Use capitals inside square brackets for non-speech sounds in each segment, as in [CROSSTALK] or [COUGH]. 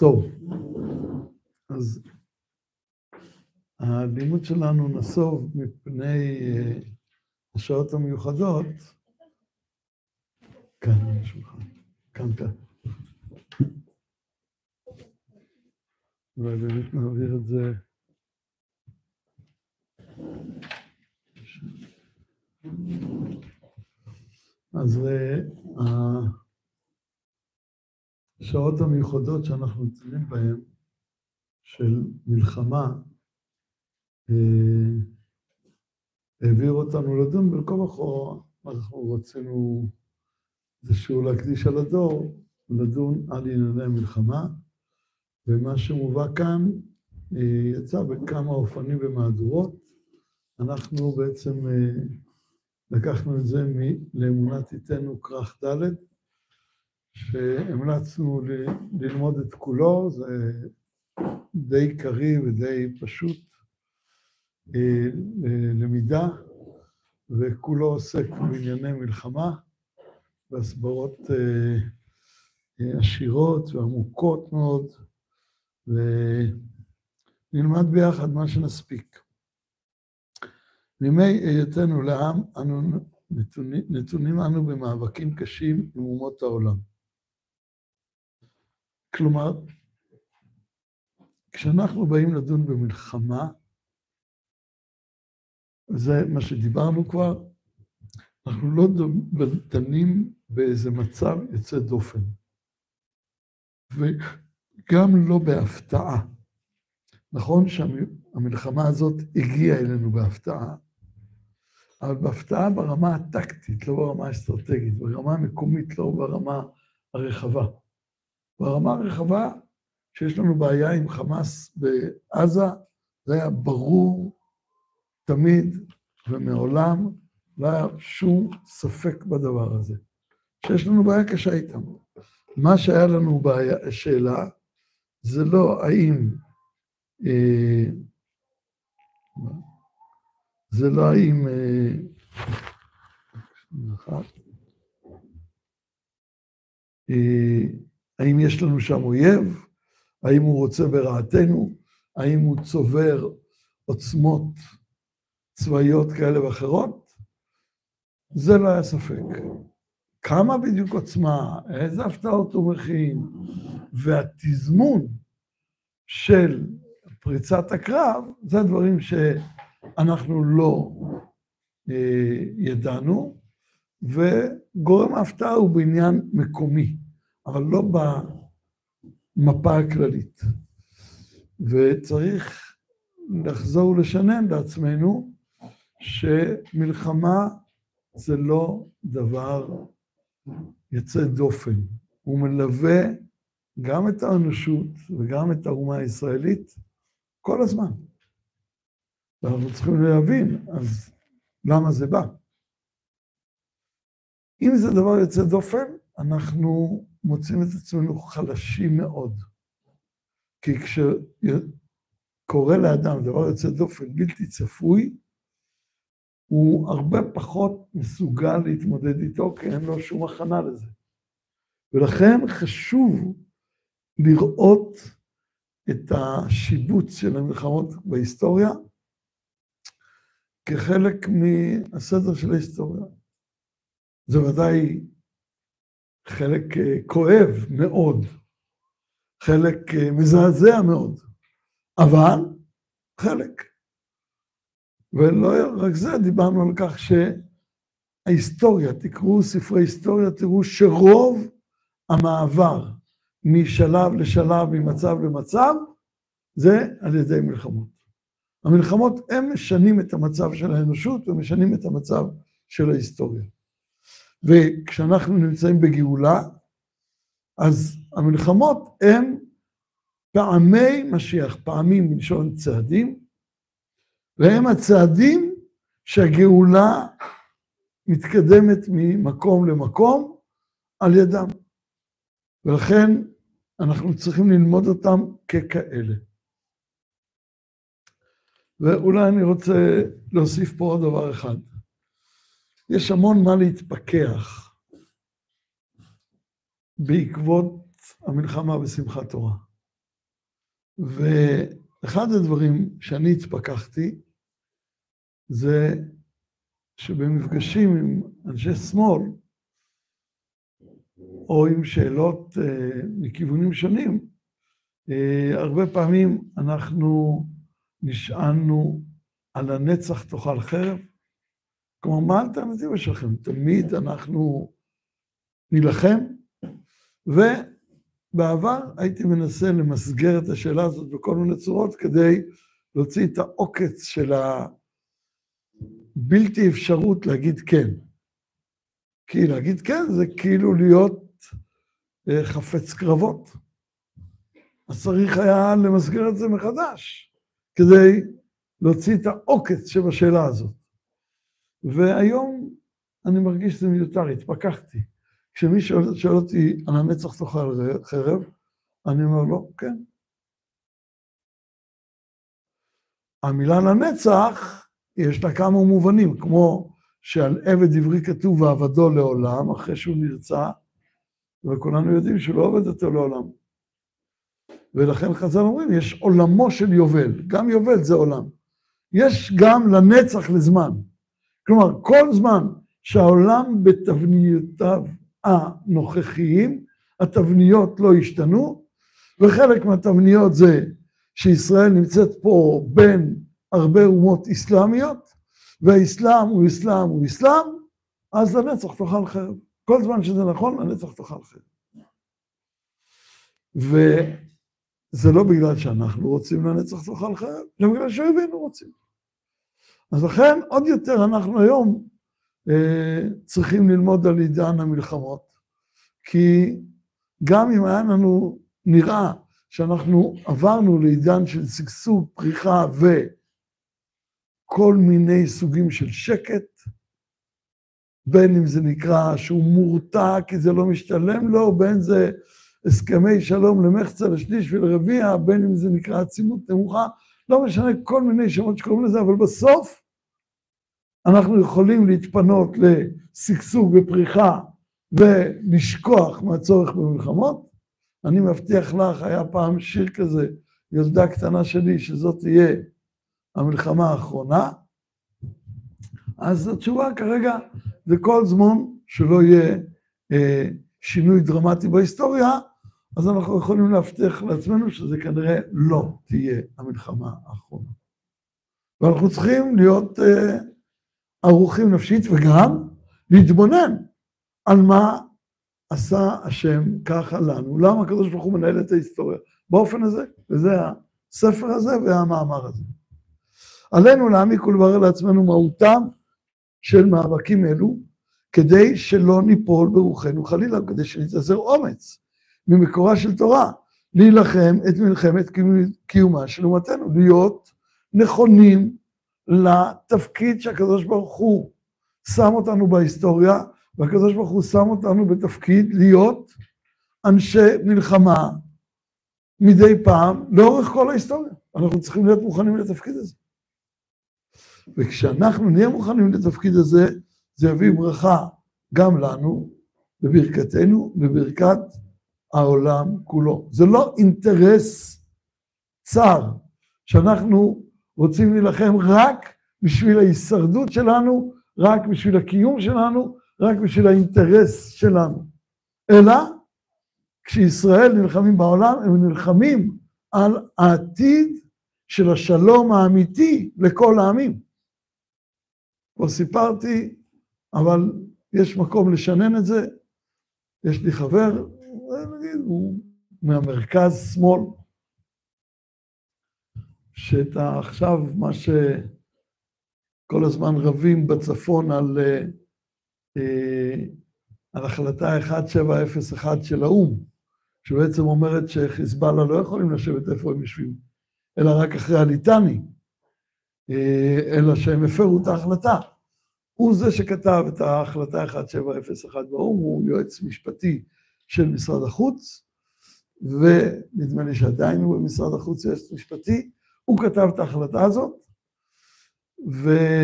טוב, אז הלימוד שלנו נסוב מפני אה, השעות המיוחדות, כאן על השולחן, כאן כאן. אולי באמת נעביר את זה. אז אה, השעות המיוחדות שאנחנו נמצאים בהן, של מלחמה, אה, העביר אותנו לדון בין כה וכה, אנחנו רצינו איזה שיעור להקדיש על הדור, לדון על ענייני מלחמה, ומה שמובא כאן אה, יצא בכמה אופנים ומהדורות. אנחנו בעצם אה, לקחנו את זה לאמונת איתנו כרך ד', שהמלצנו ללמוד את כולו, זה די קריא ודי פשוט אה, למידה, וכולו עוסק בענייני מלחמה, בהסברות אה, עשירות ועמוקות מאוד, ונלמד ביחד מה שנספיק. מימי היותנו לעם, אנו נתונים, נתונים אנו במאבקים קשים עם אומות העולם. כלומר, כשאנחנו באים לדון במלחמה, זה מה שדיברנו כבר, אנחנו לא דנים באיזה מצב יוצא דופן, וגם לא בהפתעה. נכון שהמלחמה הזאת הגיעה אלינו בהפתעה, אבל בהפתעה ברמה הטקטית, לא ברמה האסטרטגית, ברמה המקומית, לא ברמה הרחבה. ברמה הרחבה, שיש לנו בעיה עם חמאס בעזה, זה היה ברור תמיד ומעולם, לא היה שום ספק בדבר הזה. שיש לנו בעיה קשה איתם. מה שהיה לנו בעיה, שאלה, זה לא האם, אה, זה לא האם, אה, אה, האם יש לנו שם אויב? האם הוא רוצה ברעתנו? האם הוא צובר עוצמות צבאיות כאלה ואחרות? זה לא היה ספק. כמה בדיוק עוצמה, איזה הפתעות הוא מכין, והתזמון של פריצת הקרב, זה דברים שאנחנו לא אה, ידענו, וגורם ההפתעה הוא בעניין מקומי. אבל לא במפה הכללית. וצריך לחזור ולשנן לעצמנו שמלחמה זה לא דבר יוצא דופן. הוא מלווה גם את האנושות וגם את האומה הישראלית כל הזמן. ואנחנו צריכים להבין, אז למה זה בא? אם זה דבר יוצא דופן, אנחנו מוצאים את עצמנו חלשים מאוד. כי כשקורה לאדם דבר יוצא דופן בלתי צפוי, הוא הרבה פחות מסוגל להתמודד איתו, כי אין לו שום הכנה לזה. ולכן חשוב לראות את השיבוץ של המלחמות בהיסטוריה כחלק מהסדר של ההיסטוריה. זה ודאי חלק אה, כואב מאוד, חלק אה, מזעזע מאוד, אבל חלק. ולא רק זה, דיברנו על כך שההיסטוריה, תקראו ספרי היסטוריה, תראו שרוב המעבר משלב לשלב, ממצב למצב, זה על ידי מלחמות. המלחמות, הם משנים את המצב של האנושות ומשנים את המצב של ההיסטוריה. וכשאנחנו נמצאים בגאולה, אז המלחמות הן פעמי משיח, פעמים מלשון צעדים, והם הצעדים שהגאולה מתקדמת ממקום למקום על ידם. ולכן אנחנו צריכים ללמוד אותם ככאלה. ואולי אני רוצה להוסיף פה עוד דבר אחד. יש המון מה להתפכח בעקבות המלחמה בשמחת תורה. ואחד הדברים שאני התפכחתי, זה שבמפגשים עם אנשי שמאל, או עם שאלות uh, מכיוונים שונים, uh, הרבה פעמים אנחנו נשענו על הנצח תאכל חרב. כלומר, מה האלטרנטיבה שלכם? תמיד אנחנו נילחם, ובעבר הייתי מנסה למסגר את השאלה הזאת בכל מיני צורות כדי להוציא את העוקץ של הבלתי אפשרות להגיד כן. כי להגיד כן זה כאילו להיות אה, חפץ קרבות. אז צריך היה למסגר את זה מחדש, כדי להוציא את העוקץ שבשאלה הזאת. והיום אני מרגיש שזה מיותר, התפכחתי. כשמי שואל, שואל אותי על הנצח תאכל חרב, אני אומר לו, כן. המילה לנצח, יש לה כמה מובנים, כמו שעל עבד עברי כתוב ועבדו לעולם, אחרי שהוא נרצע, וכולנו יודעים שהוא לא עובד אותו לעולם. ולכן חז"ל אומרים, יש עולמו של יובל, גם יובל זה עולם. יש גם לנצח לזמן. כלומר, כל זמן שהעולם בתבניותיו הנוכחיים, התבניות לא השתנו, וחלק מהתבניות זה שישראל נמצאת פה בין הרבה אומות אסלאמיות, והאסלאם הוא אסלאם הוא אסלאם, אז לנצח תאכל חרב. כל זמן שזה נכון, לנצח תאכל חרב. וזה לא בגלל שאנחנו רוצים לנצח תאכל חרב, זה בגלל שאויבינו רוצים. אז לכן עוד יותר אנחנו היום אה, צריכים ללמוד על עידן המלחמות, כי גם אם היה לנו, נראה שאנחנו עברנו לעידן של שגשוג, פריחה וכל מיני סוגים של שקט, בין אם זה נקרא שהוא מורתע כי זה לא משתלם לו, בין זה הסכמי שלום למחצה, לשליש ולרביע, בין אם זה נקרא עצימות נמוכה, לא משנה כל מיני שמות שקוראים לזה, אבל בסוף אנחנו יכולים להתפנות לשגשוג ופריחה ולשכוח מהצורך במלחמות. אני מבטיח לך, היה פעם שיר כזה, ילדה קטנה שלי, שזאת תהיה המלחמה האחרונה. אז התשובה כרגע זה כל זמן שלא יהיה אה, שינוי דרמטי בהיסטוריה, אז אנחנו יכולים להבטיח לעצמנו שזה כנראה לא תהיה המלחמה האחרונה. ואנחנו צריכים להיות אה, ערוכים נפשית וגם להתבונן על מה עשה השם ככה לנו, למה הקדוש ברוך הוא מנהל את ההיסטוריה באופן הזה, וזה הספר הזה והמאמר הזה. עלינו להעמיק ולברר לעצמנו מהותם של מאבקים אלו, כדי שלא ניפול ברוחנו חלילה, כדי שנתאזר אומץ ממקורה של תורה, להילחם את מלחמת קיומה של אומתנו, להיות נכונים לתפקיד שהקדוש ברוך הוא שם אותנו בהיסטוריה, והקדוש ברוך הוא שם אותנו בתפקיד להיות אנשי מלחמה מדי פעם, לאורך כל ההיסטוריה. אנחנו צריכים להיות מוכנים לתפקיד הזה. וכשאנחנו נהיה מוכנים לתפקיד הזה, זה יביא ברכה גם לנו, בברכתנו, בברכת העולם כולו. זה לא אינטרס צר שאנחנו רוצים להילחם רק בשביל ההישרדות שלנו, רק בשביל הקיום שלנו, רק בשביל האינטרס שלנו. אלא כשישראל נלחמים בעולם, הם נלחמים על העתיד של השלום האמיתי לכל העמים. כבר סיפרתי, אבל יש מקום לשנן את זה. יש לי חבר, נגיד, הוא מהמרכז שמאל, שאת עכשיו מה שכל הזמן רבים בצפון על, אה, על החלטה 1701 של האו"ם, שבעצם אומרת שחיזבאללה לא יכולים לשבת איפה הם יושבים, אלא רק אחרי הליטני, אה, אלא שהם הפרו את ההחלטה. הוא זה שכתב את ההחלטה 1701 באו"ם, הוא יועץ משפטי של משרד החוץ, ונדמה לי שעדיין הוא במשרד החוץ יועץ משפטי, הוא כתב את ההחלטה הזאת, והוא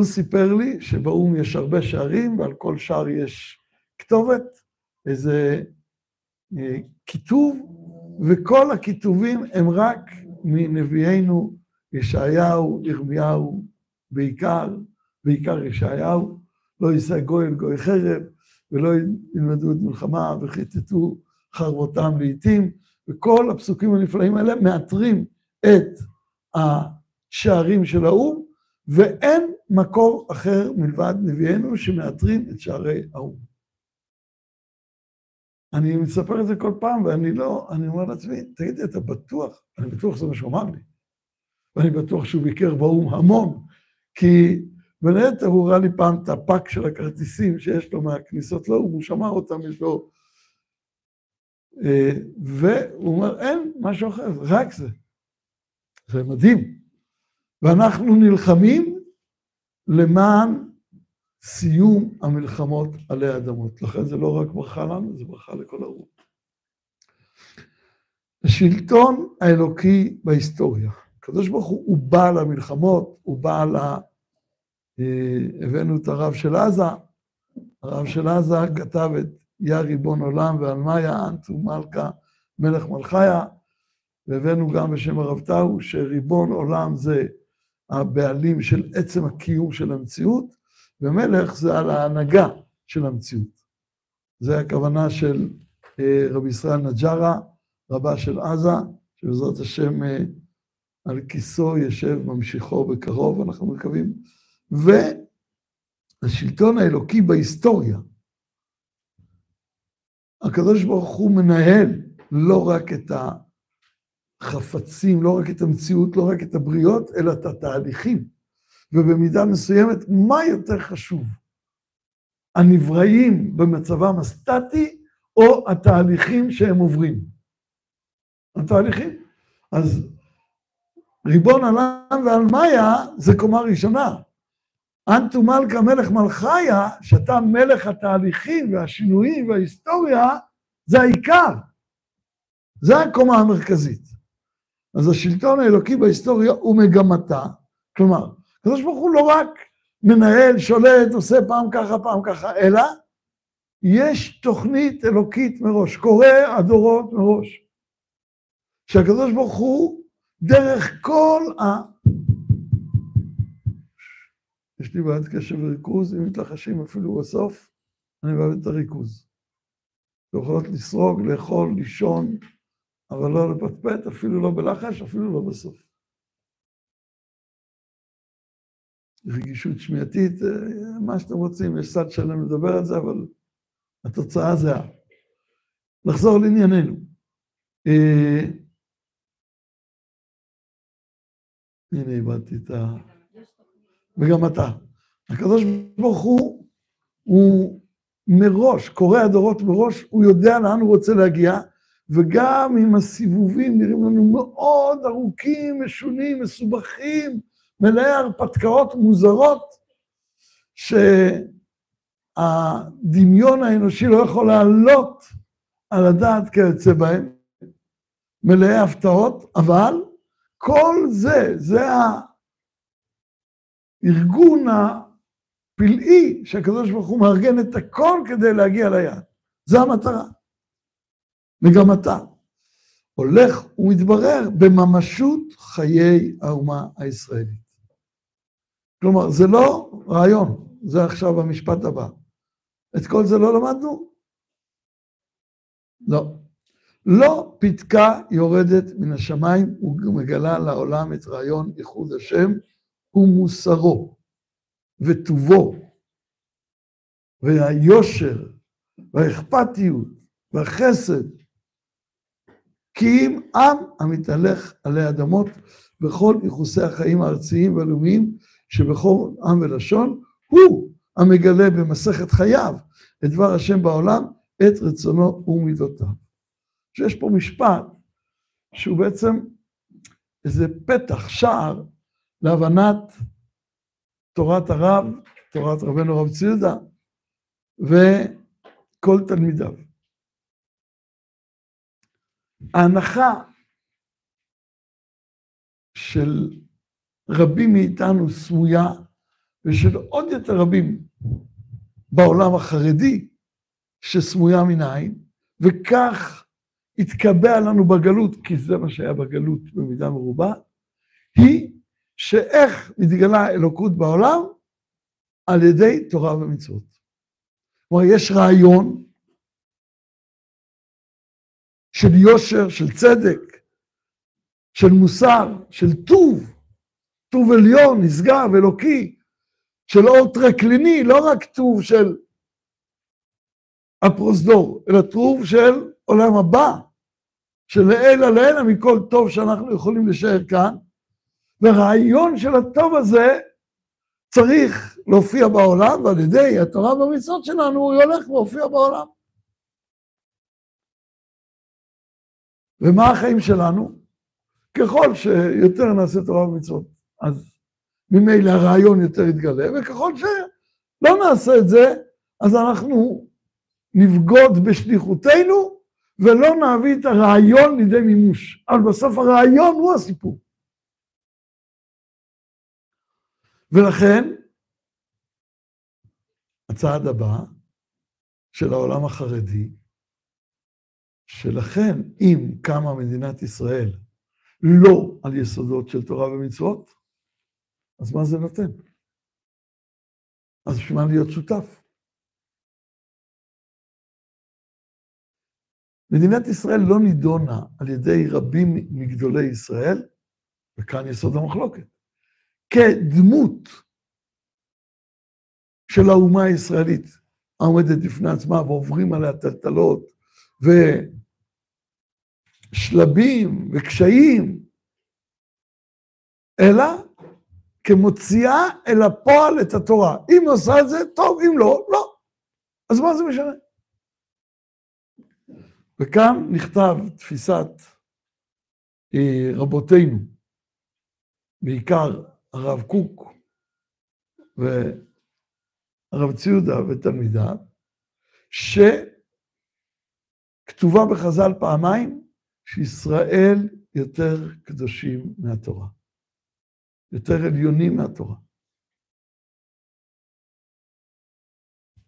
אה, סיפר לי שבאו"ם יש הרבה שערים, ועל כל שער יש כתובת, איזה אה, כיתוב, וכל הכיתובים הם רק מנביאינו ישעיהו, ירמיהו, בעיקר, בעיקר ישעיהו, לא יישא גוי אל גוי חרב, ולא ילמדו את מלחמה וכיתתו חרבותם לעתים, וכל הפסוקים הנפלאים האלה מאתרים את השערים של האו"ם, ואין מקור אחר מלבד נביאנו שמאתרים את שערי האו"ם. אני מספר את זה כל פעם, ואני לא, אני אומר לעצמי, תגידי, אתה בטוח? אני בטוח שזה מה שהוא אמר לי. ואני בטוח שהוא ביקר באו"ם המון, כי בין היתר הוא ראה לי פעם את הפאק של הכרטיסים שיש לו מהכניסות לאו"ם, הוא שמר אותם, יש לו... והוא אומר, אין משהו אחר, רק זה. זה מדהים. ואנחנו נלחמים למען סיום המלחמות עלי אדמות. לכן זה לא רק ברכה לנו, זה ברכה לכל האו"ם. השלטון האלוקי בהיסטוריה. הקדוש ברוך הוא, הוא בעל המלחמות, הוא בעל ה... אה, הבאנו את הרב של עזה, הרב של עזה כתב את יא ריבון עולם ועל מאיה אנטו מלכה מלך מלכיה, והבאנו גם בשם הרב טאו שריבון עולם זה הבעלים של עצם הקיום של המציאות, ומלך זה על ההנהגה של המציאות. זה הכוונה של אה, רבי ישראל נג'רה, רבה של עזה, שבעזרת השם אה, על כיסו יושב ממשיכו בקרוב, אנחנו מקווים. והשלטון האלוקי בהיסטוריה, הקדוש ברוך הוא מנהל לא רק את החפצים, לא רק את המציאות, לא רק את הבריות, אלא את התהליכים. ובמידה מסוימת, מה יותר חשוב? הנבראים במצבם הסטטי, או התהליכים שהם עוברים? התהליכים. אז ריבון עולם ועל מאיה זה קומה ראשונה. אנטו מלכה מלך מלכיה, שאתה מלך התהליכים והשינויים וההיסטוריה, זה העיקר. זה הקומה המרכזית. אז השלטון האלוקי בהיסטוריה הוא מגמתה, כלומר, הקדוש ברוך הוא לא רק מנהל, שולט, עושה פעם ככה, פעם ככה, אלא יש תוכנית אלוקית מראש, קורא הדורות מראש. שהקדוש ברוך הוא דרך כל ה... יש לי בעיית קשב וריכוז, אם מתלחשים אפילו בסוף, אני מאבד את הריכוז. יכולות לסרוג, לאכול, לישון, אבל לא לפטפט, אפילו לא בלחש, אפילו לא בסוף. רגישות שמיעתית, מה שאתם רוצים, יש צד שלם לדבר על זה, אבל התוצאה זהה. לחזור לענייננו. אה, הנה איבדתי את ה... וגם אתה. הקדוש ברוך הוא, הוא מראש, קורא הדורות מראש, הוא יודע לאן הוא רוצה להגיע, וגם אם הסיבובים נראים לנו מאוד ארוכים, משונים, מסובכים, מלאי הרפתקאות מוזרות, שהדמיון האנושי לא יכול לעלות על הדעת כיוצא בהם, מלאי הפתעות, אבל כל זה, זה הארגון הפלאי שהקדוש ברוך הוא מארגן את הכל כדי להגיע ליעד. זו המטרה. וגם אתה. הולך ומתברר בממשות חיי האומה הישראלית. כלומר, זה לא רעיון, זה עכשיו המשפט הבא. את כל זה לא למדנו? לא. לא פתקה יורדת מן השמיים ומגלה לעולם את רעיון ייחוד השם ומוסרו וטובו והיושר והאכפתיות והחסד כי אם עם המתהלך עלי אדמות בכל יחוסי החיים הארציים והלאומיים שבכל עם ולשון הוא המגלה במסכת חייו את דבר השם בעולם, את רצונו ומידותיו. שיש פה משפט שהוא בעצם איזה פתח, שער, להבנת תורת הרב, תורת רבנו רב ציודה, וכל תלמידיו. ההנחה של רבים מאיתנו סמויה, ושל עוד יותר רבים בעולם החרדי, שסמויה מן העין, וכך התקבע לנו בגלות, כי זה מה שהיה בגלות במידה מרובה, היא שאיך מתגלה אלוקות בעולם? על ידי תורה ומצוות. כלומר, יש רעיון של יושר, של צדק, של מוסר, של טוב, טוב עליון, נשגב, אלוקי, של אור טרקליני, לא רק טוב של הפרוזדור, אלא טוב של עולם הבא, שלעילא לעילא מכל טוב שאנחנו יכולים לשער כאן, והרעיון של הטוב הזה צריך להופיע בעולם, ועל ידי התורה והמצוות שלנו הוא הולך ומופיע בעולם. ומה החיים שלנו? ככל שיותר נעשה תורה ומצוות, אז ממילא הרעיון יותר יתגלה, וככל שלא נעשה את זה, אז אנחנו נבגוד בשליחותנו, ולא נביא את הרעיון לידי מימוש. אבל בסוף הרעיון הוא הסיפור. ולכן, הצעד הבא של העולם החרדי, שלכן אם קמה מדינת ישראל לא על יסודות של תורה ומצוות, אז מה זה נותן? אז בשביל מה להיות שותף? מדינת ישראל לא נידונה על ידי רבים מגדולי ישראל, וכאן יסוד המחלוקת, כדמות של האומה הישראלית העומדת בפני עצמה ועוברים עליה טלטלות ושלבים וקשיים, אלא כמוציאה אל הפועל את התורה. אם עושה את זה, טוב, אם לא, לא. אז מה זה משנה? וכאן נכתב תפיסת אה, רבותינו, בעיקר הרב קוק והרב ציודה ותלמידיו, שכתובה בחז"ל פעמיים שישראל יותר קדושים מהתורה, יותר עליונים מהתורה.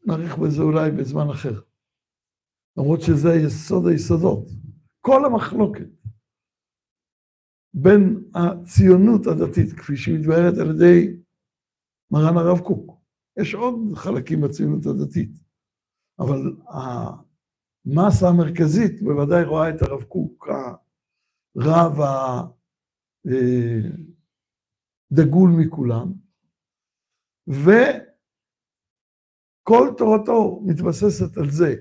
נאריך בזה אולי בזמן אחר. למרות שזה יסוד היסודות. כל המחלוקת בין הציונות הדתית, כפי שהיא מתבהרת על ידי מרן הרב קוק, יש עוד חלקים בציונות הדתית, אבל המסה המרכזית בוודאי רואה את הרב קוק, הרב הדגול מכולם, וכל תורתו מתבססת על זה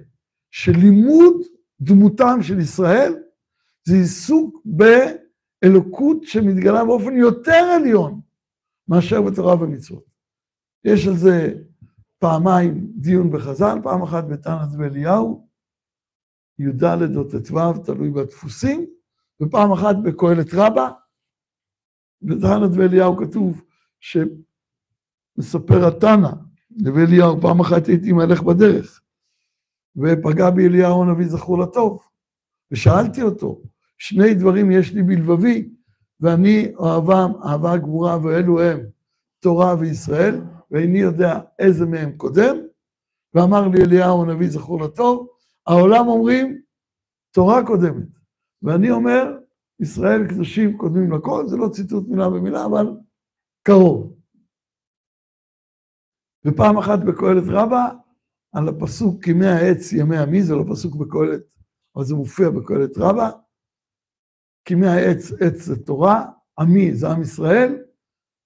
שלימוד דמותם של ישראל זה עיסוק באלוקות שמתגלה באופן יותר עליון מאשר בתורה ומצוות. יש על זה פעמיים דיון בחז"ל, פעם אחת בתנת ואליהו, י"ד או ט"ו, תלוי בדפוסים, ופעם אחת בקהלת רבה. בתנת ואליהו כתוב שמספר התנא, ואליהו, פעם אחת הייתי מהלך בדרך, ופגע בי אליהו הנביא זכור לטוב. ושאלתי אותו, שני דברים יש לי בלבבי, ואני אוהבם אהבה גבורה, ואלו הם תורה וישראל, ואיני יודע איזה מהם קודם. ואמר לי אליהו הנביא זכור לטוב, העולם אומרים, תורה קודמת. ואני אומר, ישראל קדושים קודמים לכל, זה לא ציטוט מילה במילה, אבל קרוב. ופעם אחת בקהלת רבה, על הפסוק ימי העץ ימי עמי, זה לא פסוק בקהלת, אבל זה מופיע בקהלת רבה. כימי העץ עץ זה תורה, עמי זה עם ישראל,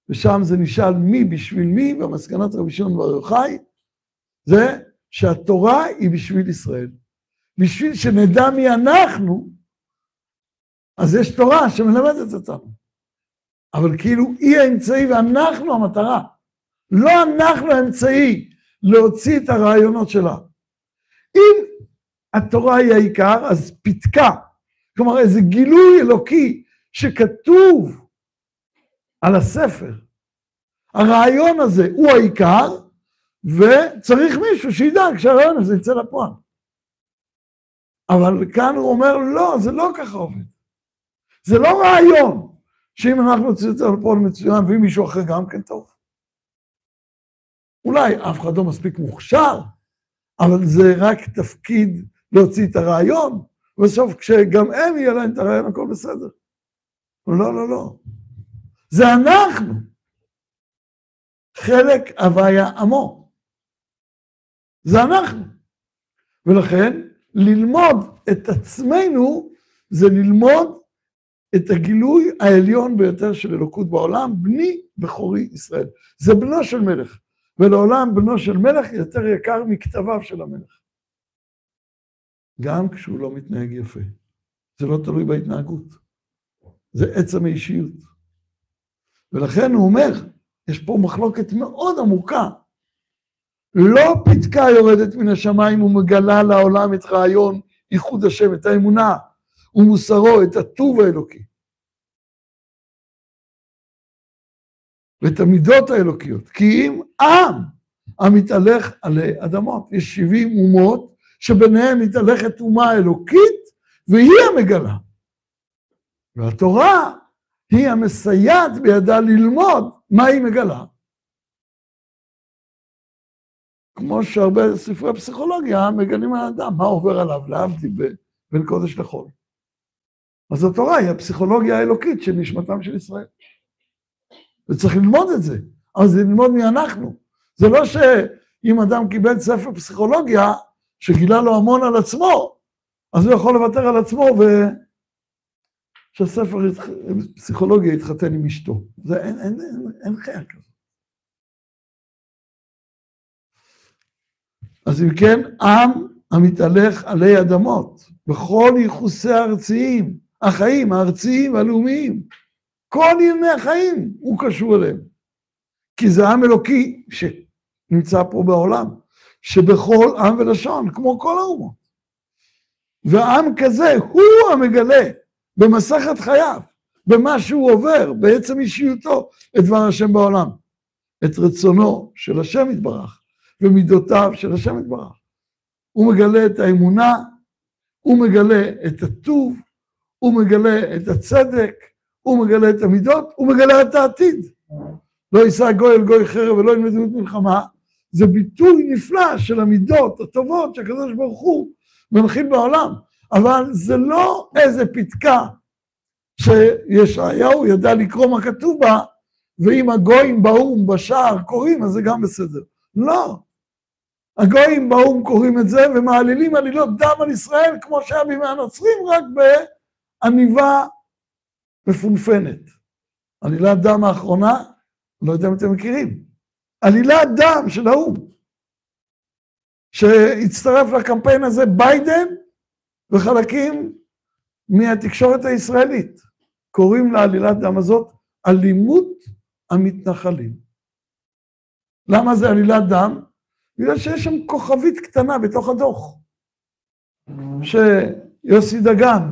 ושם זה נשאל מי בשביל מי, והמסקנת רבי שמעון בר יוחאי, זה שהתורה היא בשביל ישראל. בשביל שנדע מי אנחנו, אז יש תורה שמלמדת אותנו. אבל כאילו היא האמצעי ואנחנו המטרה. לא אנחנו האמצעי להוציא את הרעיונות שלה. אם התורה היא העיקר, אז פתקה, כלומר איזה גילוי אלוקי שכתוב על הספר. הרעיון הזה הוא העיקר, וצריך מישהו שידאג שהרעיון הזה יצא לפועל. אבל כאן הוא אומר, לא, זה לא ככה עובד. זה לא רעיון, שאם אנחנו נוציא את זה לפועל מצוין, ואם מישהו אחר גם כן טוב. אולי אף אחד לא מספיק מוכשר, אבל זה רק תפקיד להוציא את הרעיון, ובסוף כשגם הם יהיה להם את הרעיון, הכל בסדר. לא, לא, לא. זה אנחנו. חלק הוויה עמו. זה אנחנו. ולכן, ללמוד את עצמנו זה ללמוד את הגילוי העליון ביותר של אלוקות בעולם, בני בכורי ישראל. זה בנו של מלך, ולעולם בנו של מלך יותר יקר מכתביו של המלך. גם כשהוא לא מתנהג יפה. זה לא תלוי בהתנהגות. זה עצם האישיות. ולכן הוא אומר, יש פה מחלוקת מאוד עמוקה. לא פתקה יורדת מן השמיים ומגלה לעולם את רעיון ייחוד השם, את האמונה ומוסרו, את הטוב האלוקי. ואת המידות האלוקיות. כי אם עם המתהלך עלי אדמות, יש 70 אומות שביניהן מתהלכת אומה אלוקית והיא המגלה. והתורה היא המסייעת בידה ללמוד מה היא מגלה. כמו שהרבה ספרי פסיכולוגיה מגלים על האדם, מה עובר עליו, להבדיל בין קודש לחול. אז התורה היא הפסיכולוגיה האלוקית של נשמתם של ישראל. וצריך ללמוד את זה, אבל זה ללמוד מי אנחנו. זה לא שאם אדם קיבל ספר פסיכולוגיה, שגילה לו המון על עצמו, אז הוא יכול לוותר על עצמו ושהספר פסיכולוגיה יתחתן עם אשתו. זה אין, אין, אין, אין חיה כזאת. אז אם כן, עם המתהלך עלי אדמות, בכל ייחוסי הארציים, החיים הארציים והלאומיים, כל ענייני החיים הוא קשור אליהם. כי זה עם אלוקי שנמצא פה בעולם, שבכל עם ולשון, כמו כל האומות. ועם כזה הוא המגלה במסכת חייו, במה שהוא עובר, בעצם אישיותו, את דבר השם בעולם. את רצונו של השם יתברך, ומידותיו של השם יתברך. הוא מגלה את האמונה, הוא מגלה את הטוב, הוא מגלה את הצדק, הוא מגלה את המידות, הוא מגלה את העתיד. לא יישא גוי אל גוי חרב ולא ילמדו את מלחמה, זה ביטוי נפלא של המידות הטובות שהקדוש ברוך הוא מנחיל בעולם, אבל זה לא איזה פתקה שישעיהו ידע לקרוא מה כתוב בה, ואם הגויים באו"ם בשער קוראים, אז זה גם בסדר. לא. הגויים באו"ם קוראים את זה ומעלילים עלילות דם על ישראל, כמו שהיה בימי הנוצרים, רק בעניבה מפונפנת. עלילת דם האחרונה, לא יודע אם אתם מכירים, עלילת דם של האו"ם, שהצטרף לקמפיין הזה ביידן וחלקים מהתקשורת הישראלית. קוראים לעלילת דם הזאת אלימות המתנחלים. למה זה עלילת דם? בגלל שיש שם כוכבית קטנה בתוך הדוח, שיוסי דגן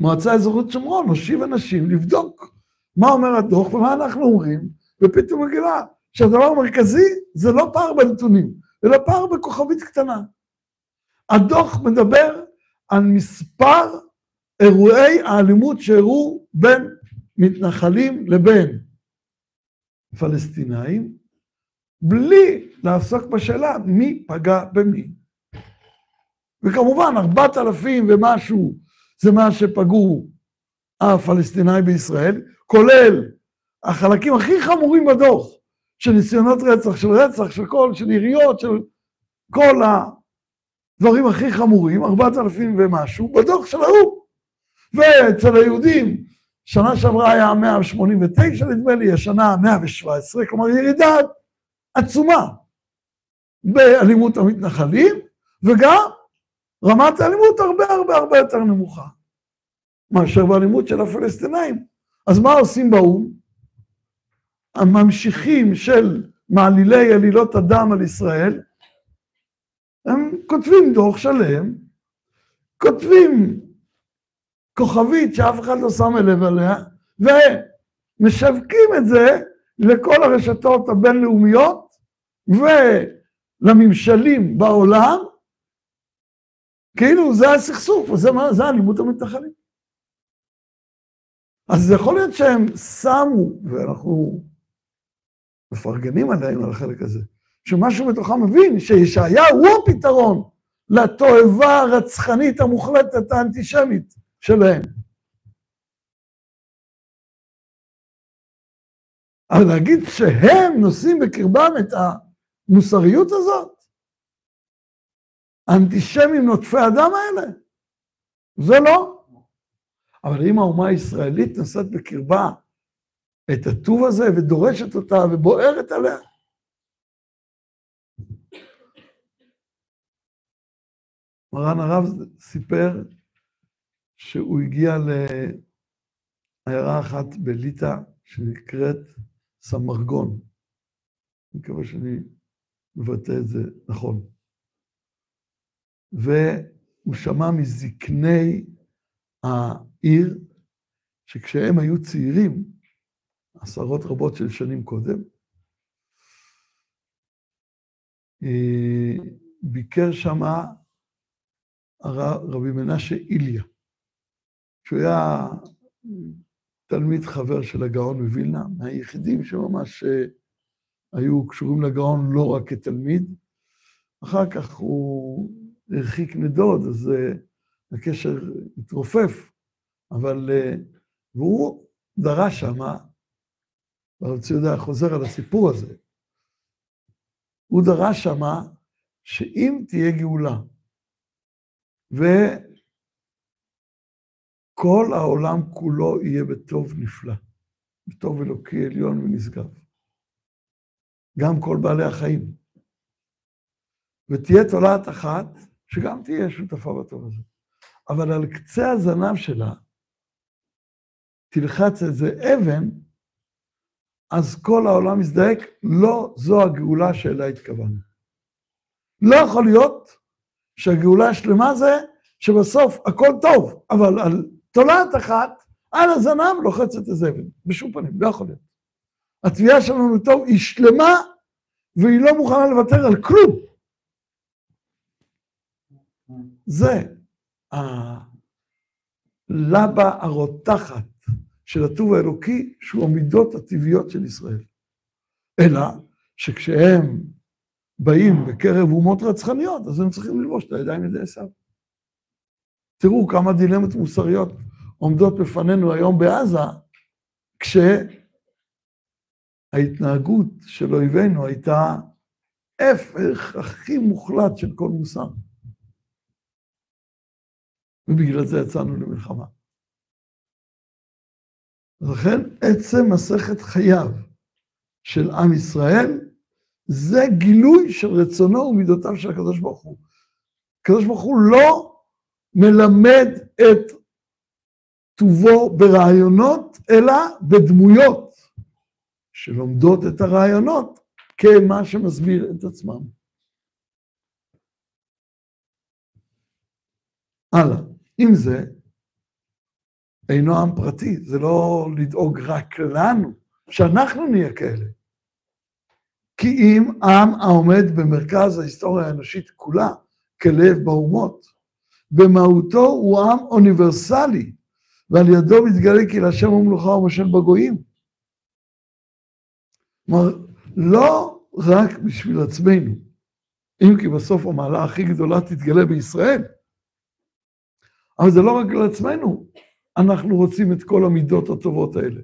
במועצה אזורית שומרון הושיב אנשים לבדוק מה אומר הדוח ומה אנחנו אומרים, ופתאום הוא גילה שהדבר המרכזי זה לא פער בנתונים, אלא פער בכוכבית קטנה. הדוח מדבר על מספר אירועי האלימות שאירעו בין מתנחלים לבין פלסטינאים, בלי לעסוק בשאלה מי פגע במי. וכמובן, ארבעת אלפים ומשהו זה מה שפגעו הפלסטינאים בישראל, כולל החלקים הכי חמורים בדוח, של ניסיונות רצח, של רצח, של כל, של יריות, של כל הדברים הכי חמורים, ארבעת אלפים ומשהו, בדוח של האו"ם. ואצל היהודים, שנה שעברה היה 189 נדמה לי, השנה 117, כלומר ירידה עצומה באלימות המתנחלים, וגם רמת האלימות הרבה הרבה הרבה יותר נמוכה מאשר באלימות של הפלסטינאים. אז מה עושים באו"ם? הממשיכים של מעלילי עלילות הדם על ישראל, הם כותבים דוח שלם, כותבים כוכבית שאף אחד לא שם לב עליה, ומשווקים את זה לכל הרשתות הבינלאומיות ולממשלים בעולם, כאילו זה הסכסוך, וזה אלימות המתנחלים. אז זה יכול להיות שהם שמו, ואנחנו מפרגנים עליהם על החלק הזה, שמשהו בתוכם מבין שישעיה הוא הפתרון לתועבה הרצחנית המוחלטת האנטישמית שלהם. אבל להגיד שהם נושאים בקרבם את המוסריות הזאת? האנטישמים נוטפי הדם האלה? זה לא. אבל אם האומה הישראלית נושאת בקרבה את הטוב הזה ודורשת אותה ובוערת עליה, מרן הרב סיפר שהוא הגיע לעיירה אחת בליטא שנקראת סמרגון. אני מקווה שאני מבטא את זה נכון. והוא שמע מזקני העיר, שכשהם היו צעירים, עשרות רבות של שנים קודם, אה, ביקר שמה רבי מנשה איליה, שהוא היה תלמיד חבר של הגאון מווילנה, מהיחידים שממש אה, היו קשורים לגאון לא רק כתלמיד. אחר כך הוא הרחיק נדוד, אז אה, הקשר התרופף, אבל... אה, והוא דרש שמה, והרב ציודה חוזר על הסיפור הזה, הוא דרש שמה שאם תהיה גאולה, וכל העולם כולו יהיה בטוב נפלא, בטוב אלוקי עליון ונשגב. גם כל בעלי החיים. ותהיה תולעת אחת, שגם תהיה שותפה בטוב הזה. אבל על קצה הזנב שלה, תלחץ איזה אבן, אז כל העולם יזדעק, לא זו הגאולה שאליה התכוונו. לא יכול להיות שהגאולה השלמה זה שבסוף הכל טוב, אבל על תולעת אחת, על הזנב לוחצת איזה אבן. בשום פנים, לא יכול להיות. התביעה שלנו לטוב היא שלמה, והיא לא מוכנה לוותר על כלום. זה הלבה הרותחת של הטוב האלוקי, שהוא המידות הטבעיות של ישראל. אלא שכשהם באים בקרב אומות רצחניות, אז הם צריכים ללבוש את הידיים ידי עשיו. תראו כמה דילמות מוסריות עומדות בפנינו היום בעזה, כשההתנהגות של אויבינו הייתה הפך הכי מוחלט של כל מוסר. ובגלל זה יצאנו למלחמה. לכן עצם מסכת חייו של עם ישראל זה גילוי של רצונו ומידותיו של הקדוש ברוך הוא. הקדוש ברוך הוא לא מלמד את טובו ברעיונות, אלא בדמויות שלומדות את הרעיונות כמה שמסביר את עצמם. הלאה. עם זה, אינו עם פרטי, זה לא לדאוג רק לנו, שאנחנו נהיה כאלה. כי אם עם העומד במרכז ההיסטוריה האנושית כולה, כלב באומות, במהותו הוא עם אוניברסלי, ועל ידו מתגלה כי להשם ומלוכה ומושל בגויים. כלומר, לא רק בשביל עצמנו, אם כי בסוף המעלה הכי גדולה תתגלה בישראל, אבל זה לא רק לעצמנו, אנחנו רוצים את כל המידות הטובות האלה,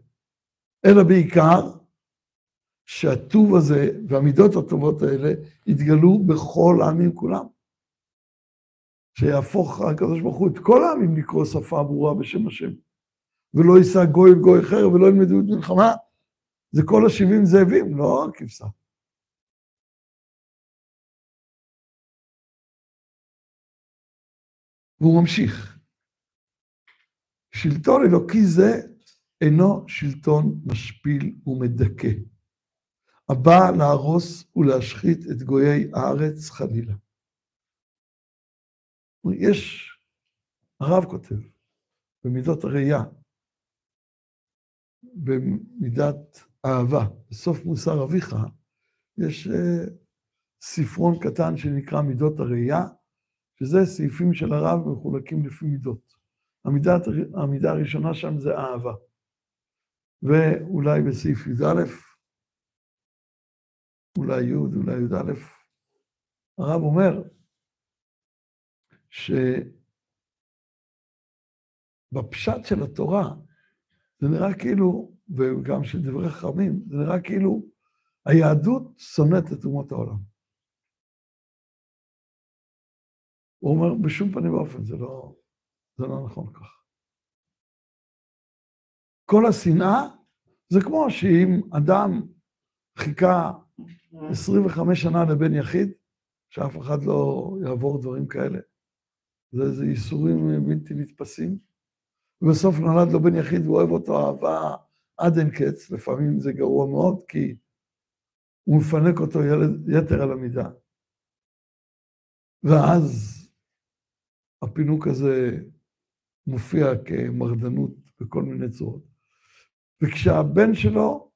אלא בעיקר שהטוב הזה והמידות הטובות האלה יתגלו בכל העמים כולם. שיהפוך הקדוש ברוך הוא את כל העמים לקרוא שפה ברורה בשם השם. ולא יישא גוי אל גוי אחר ולא ילמדו את מלחמה. זה כל השבעים זאבים, לא הכבשה. והוא ממשיך. שלטון אלוקי זה אינו שלטון משפיל ומדכא. הבא להרוס ולהשחית את גויי הארץ חלילה. יש, הרב כותב, במידות הראייה, במידת אהבה, בסוף מוסר אביך, יש uh, ספרון קטן שנקרא מידות הראייה, שזה סעיפים של הרב מחולקים לפי מידות. המידה, המידה הראשונה שם זה אהבה. ואולי בסעיף י"א, אולי י', אולי י"א, הרב אומר שבפשט של התורה, זה נראה כאילו, וגם של דברי חכמים, זה נראה כאילו היהדות שונאת את אומות העולם. הוא אומר, בשום פנים ואופן, זה לא, זה לא נכון כך. כל השנאה זה כמו שאם אדם חיכה 25 שנה לבן יחיד, שאף אחד לא יעבור דברים כאלה. זה איזה ייסורים בלתי נתפסים. ובסוף נולד לו בן יחיד והוא אוהב אותו אהבה עד אין קץ, לפעמים זה גרוע מאוד, כי הוא מפנק אותו ילד, יתר על המידה. ואז הפינוק הזה מופיע כמרדנות בכל מיני צורות. וכשהבן שלו,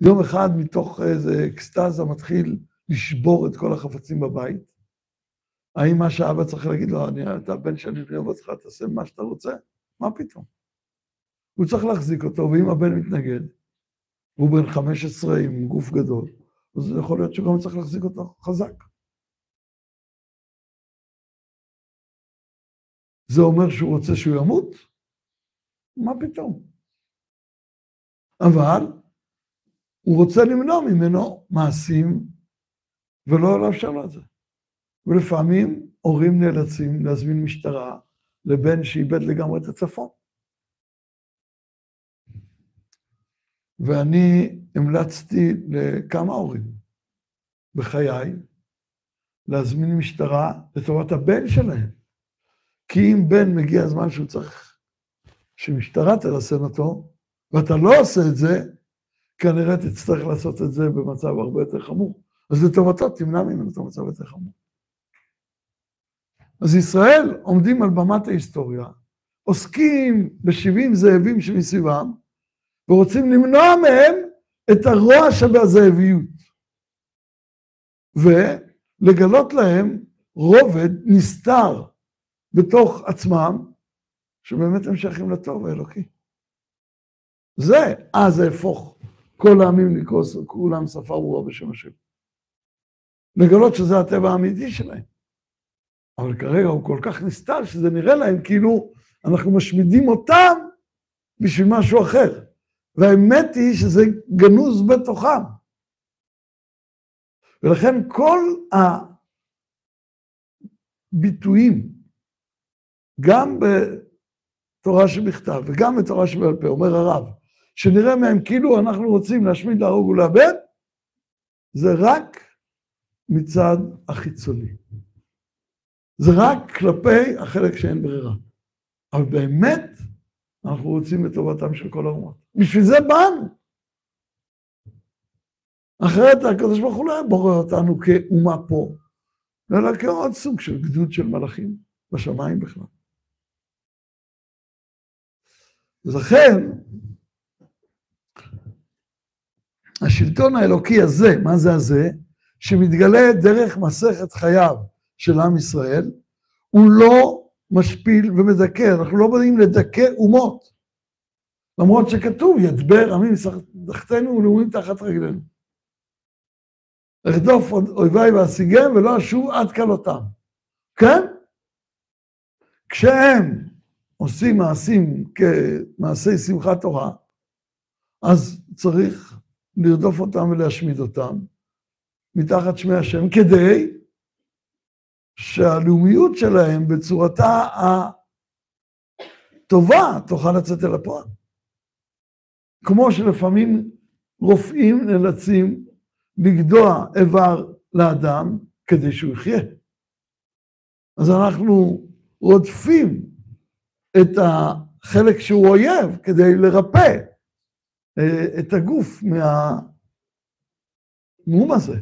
יום אחד מתוך איזה אקסטזה מתחיל לשבור את כל החפצים בבית, האם מה שאבא צריך להגיד לו, אני, אתה הבן שלי, אני אוהב אותך, תעשה מה שאתה רוצה? מה פתאום? הוא צריך להחזיק אותו, ואם הבן מתנגד, והוא בן 15 עם גוף גדול, אז יכול להיות שגם צריך להחזיק אותו חזק. זה אומר שהוא רוצה שהוא ימות? מה פתאום? אבל הוא רוצה למנוע ממנו מעשים ולא לאפשר לו את זה. ולפעמים הורים נאלצים להזמין משטרה לבן שאיבד לגמרי את הצפון. ואני המלצתי לכמה הורים בחיי להזמין משטרה לטובת הבן שלהם. כי אם בן מגיע הזמן שהוא צריך שמשטרה תרסן אותו, ואתה לא עושה את זה, כנראה תצטרך לעשות את זה במצב הרבה יותר חמור. אז לטובתו תמנע ממנו את המצב יותר חמור. אז ישראל עומדים על במת ההיסטוריה, עוסקים ב-70 זאבים שמסביבם, ורוצים למנוע מהם את הרוע שבזאביות. ולגלות להם רובד נסתר בתוך עצמם, שבאמת הם שייכים לטוב האלוקי. זה, אז אהפוך כל העמים לקרוא כולם שפה ברורה בשם השם. לגלות שזה הטבע האמיתי שלהם. אבל כרגע הוא כל כך נסתל, שזה נראה להם כאילו אנחנו משמידים אותם בשביל משהו אחר. והאמת היא שזה גנוז בתוכם. ולכן כל הביטויים, גם בתורה שבכתב וגם בתורה שבעל פה, אומר הרב, שנראה מהם כאילו אנחנו רוצים להשמיד, להרוג ולאבד, זה רק מצד החיצוני. זה רק כלפי החלק שאין ברירה. אבל באמת, אנחנו רוצים את טובתם של כל האומות. בשביל זה באנו. אחרת הקדוש ברוך הוא לא היה בורא אותנו כאומה פה, אלא כעוד סוג של גדוד של מלאכים בשמיים בכלל. ולכן, השלטון האלוקי הזה, מה זה הזה? שמתגלה דרך מסכת חייו של עם ישראל, הוא לא משפיל ומדכא, אנחנו לא באים לדכא אומות. למרות שכתוב, ידבר עמים תחתנו ולאומים תחת רגלינו. ארדוף אויביי ואשיגם ולא אשוב עד כלותם. כן? כשהם עושים מעשים כמעשי שמחת תורה, אז צריך לרדוף אותם ולהשמיד אותם מתחת שמי השם, כדי שהלאומיות שלהם בצורתה הטובה תוכל לצאת אל הפועל. כמו שלפעמים רופאים נאלצים לגדוע איבר לאדם כדי שהוא יחיה. אז אנחנו רודפים את החלק שהוא אויב כדי לרפא אה, את הגוף מהמום הזה.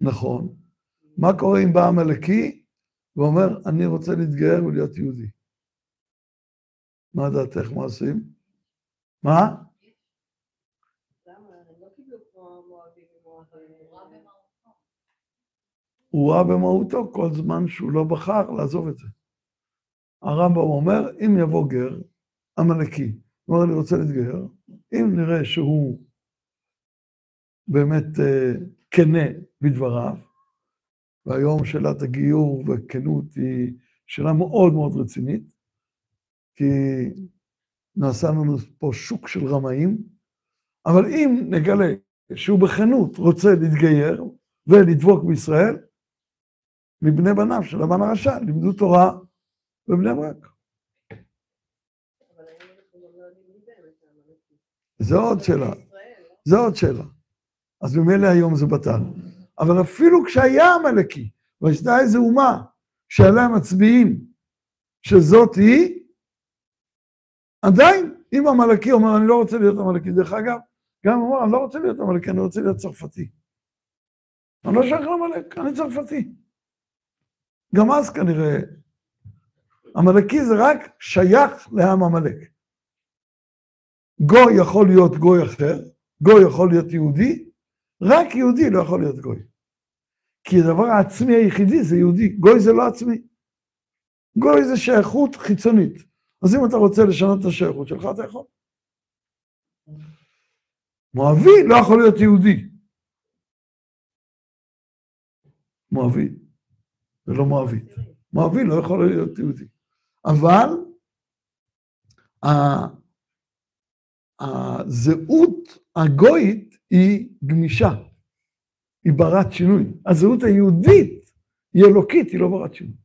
נכון. מה קורה אם בא עמלקי ואומר, אני רוצה להתגייר ולהיות יהודי? מה דעתך, מה עושים? מה? הוא רע במהותו כל זמן שהוא לא בחר לעזוב את זה. הרמב"ם אומר, אם יבוא גר, עמלקי, הוא אומר, אני רוצה להתגייר, אם נראה שהוא באמת uh, כנה בדבריו, והיום שאלת הגיור וכנות היא שאלה מאוד מאוד רצינית, כי נעשה לנו פה שוק של רמאים, אבל אם נגלה שהוא בכנות רוצה להתגייר ולדבוק בישראל, מבני בניו של המן הרשע לימדו תורה בבני ברק. זה עוד שאלה, זה עוד שאלה. אז ממילא היום זה בטל. אבל אפילו כשהיה עמלקי, והייתה איזו אומה שעליה מצביעים שזאת היא, עדיין, אם עמלקי אומר, אני לא רוצה להיות עמלקי, דרך אגב, גם הוא אומר, אני לא רוצה להיות עמלקי, אני רוצה להיות צרפתי. אני לא שייך לעמלק, אני צרפתי. גם אז כנראה, עמלקי זה רק שייך לעם עמלק. גוי יכול להיות גוי אחר, גוי יכול להיות יהודי, רק יהודי לא יכול להיות גוי. כי הדבר העצמי היחידי זה יהודי, גוי זה לא עצמי. גוי זה שייכות חיצונית. אז אם אתה רוצה לשנות את השייכות שלך, אתה יכול. מואבי לא יכול להיות יהודי. מואבי, ולא מואבית. מואבי לא יכול להיות יהודי. אבל הזהות הגויית היא גמישה, היא ברת שינוי. הזהות היהודית היא אלוקית, היא לא ברת שינוי.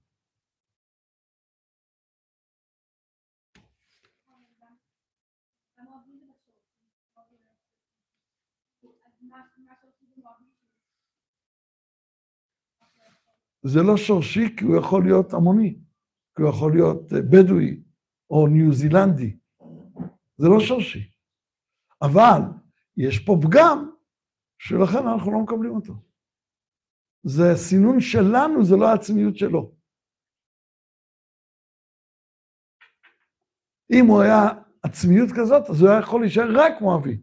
זה לא שורשי כי הוא יכול להיות המוני, כי הוא יכול להיות אה, בדואי או ניו זילנדי. זה לא שורשי. אבל יש פה פגם שלכן אנחנו לא מקבלים אותו. זה הסינון שלנו, זה לא העצמיות שלו. אם הוא היה עצמיות כזאת, אז הוא היה יכול להישאר רק מואבי.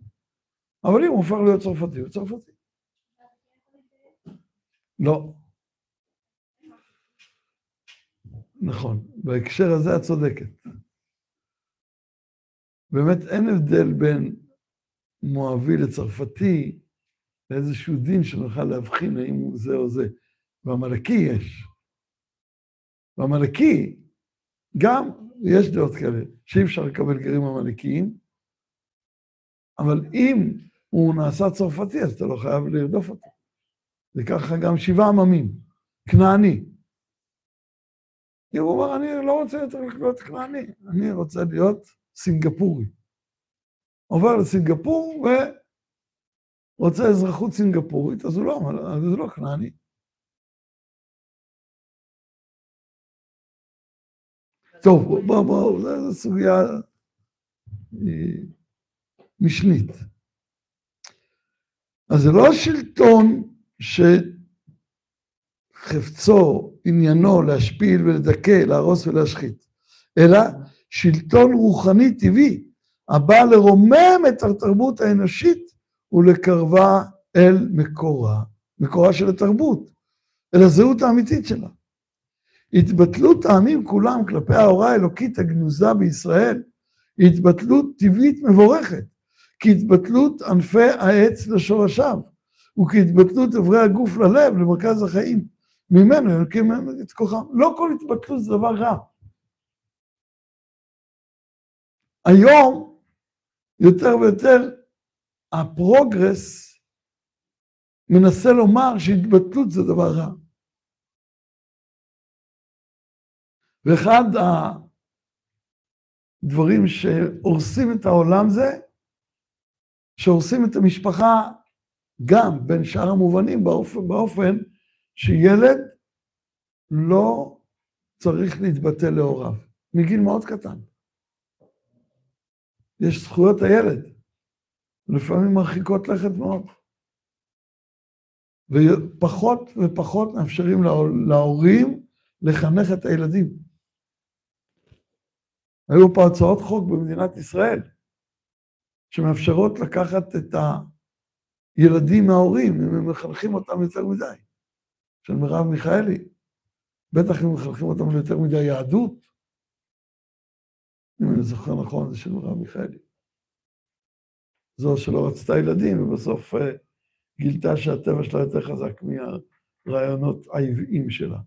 אבל אם הוא הופך להיות צרפתי, הוא צרפתי. לא. נכון, בהקשר הזה את צודקת. באמת אין הבדל בין מואבי לצרפתי לאיזשהו דין שנוכל להבחין האם הוא זה או זה. בעמלקי יש. בעמלקי גם יש דעות כאלה, שאי אפשר לקבל גרים עמלקיים, אבל אם הוא נעשה צרפתי, אז אתה לא חייב לרדוף אותו. זה ככה גם שבעה עממים, כנעני. הוא אומר, אני לא רוצה יותר להיות כנעני, אני רוצה להיות סינגפורי. עובר לסינגפור ורוצה אזרחות סינגפורית, אז הוא לא, זה לא כנעני. טוב, בואו, בואו, זו סוגיה אה, משנית. אז זה לא שלטון שחפצו, עניינו, להשפיל ולדכא, להרוס ולהשחית, אלא שלטון רוחני טבעי, הבא לרומם את התרבות האנושית ולקרבה אל מקורה, מקורה של התרבות, אל הזהות האמיתית שלה. התבטלות העמים כולם כלפי ההוראה האלוקית הגנוזה בישראל היא התבטלות טבעית מבורכת, כהתבטלות ענפי העץ לשורשיו, וכהתבטלות אברי הגוף ללב, למרכז החיים. ממנו ינקים את כוחם. לא כל התבטלות זה דבר רע. היום יותר ויותר הפרוגרס מנסה לומר שהתבטלות זה דבר רע. ואחד הדברים שהורסים את העולם זה שהורסים את המשפחה גם בין שאר המובנים באופן, באופן שילד לא צריך להתבטא להוריו, מגיל מאוד קטן. יש זכויות הילד, לפעמים מרחיקות לכת מאוד. ופחות ופחות מאפשרים להורים לחנך את הילדים. היו פה הצעות חוק במדינת ישראל שמאפשרות לקחת את הילדים מההורים, אם הם מחנכים אותם יותר מדי, של מרב מיכאלי. בטח אם מחנכים אותם ליותר מדי יהדות, אם אני זוכר נכון, זה של מרב מיכאלי. זו שלא רצתה ילדים, ובסוף אה, גילתה שהטבע שלה יותר חזק מהרעיונות העוועים שלה.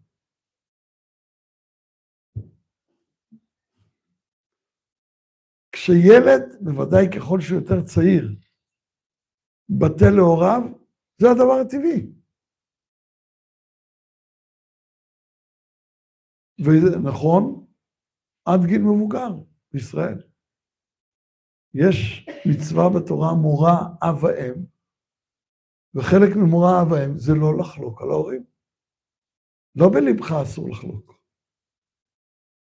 כשילד, בוודאי ככל שהוא יותר צעיר, בטל להוריו, זה הדבר הטבעי. וזה נכון עד גיל מבוגר בישראל. יש מצווה בתורה מורה אב ואם, וחלק ממורה אב ואם זה לא לחלוק על ההורים. לא בלבך אסור לחלוק.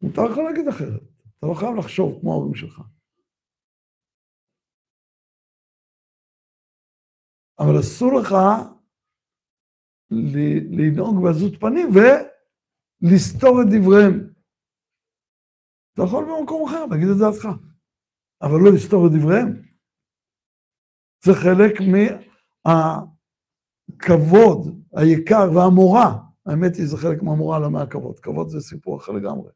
מותר לך להגיד אחרת, אתה לא חייב לחשוב כמו ההורים שלך. אבל אסור לך לנהוג בעזות פנים ולסתור את דבריהם. אתה יכול במקום אחר להגיד את דעתך, אבל לא לסתור את דבריהם. זה חלק מהכבוד היקר והמורה. האמת היא, זה חלק מהמורה, לא מהכבוד. כבוד זה סיפור אחר לגמרי.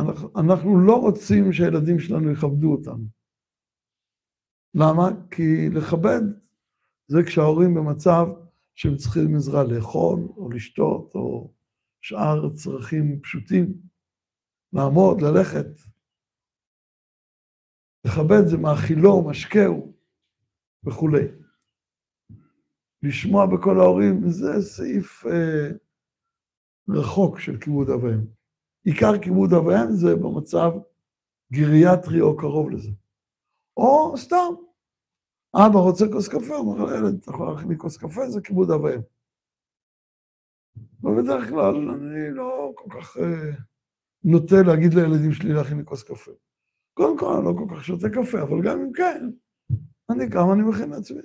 אנחנו, אנחנו לא רוצים שהילדים שלנו יכבדו אותנו. למה? כי לכבד זה כשההורים במצב שהם צריכים עזרה לאכול, או לשתות, או שאר צרכים פשוטים, לעמוד, ללכת. לכבד זה מאכילו, משקהו וכולי. לשמוע בכל ההורים זה סעיף אה, רחוק של כיבוד אב ואם. עיקר כיבוד אב ואם זה במצב גריאטרי או קרוב לזה. או סתם, אבא רוצה כוס קפה, הוא אומר לילד, אתה יכול להכין לי כוס קפה? זה כיבוד אב ואם. ובדרך כלל אני לא כל כך אה, נוטה להגיד לילדים שלי להכין לי כוס קפה. קודם כל, אני לא כל כך שותה קפה, אבל גם אם כן, אני קם, אני מכין לעצמי.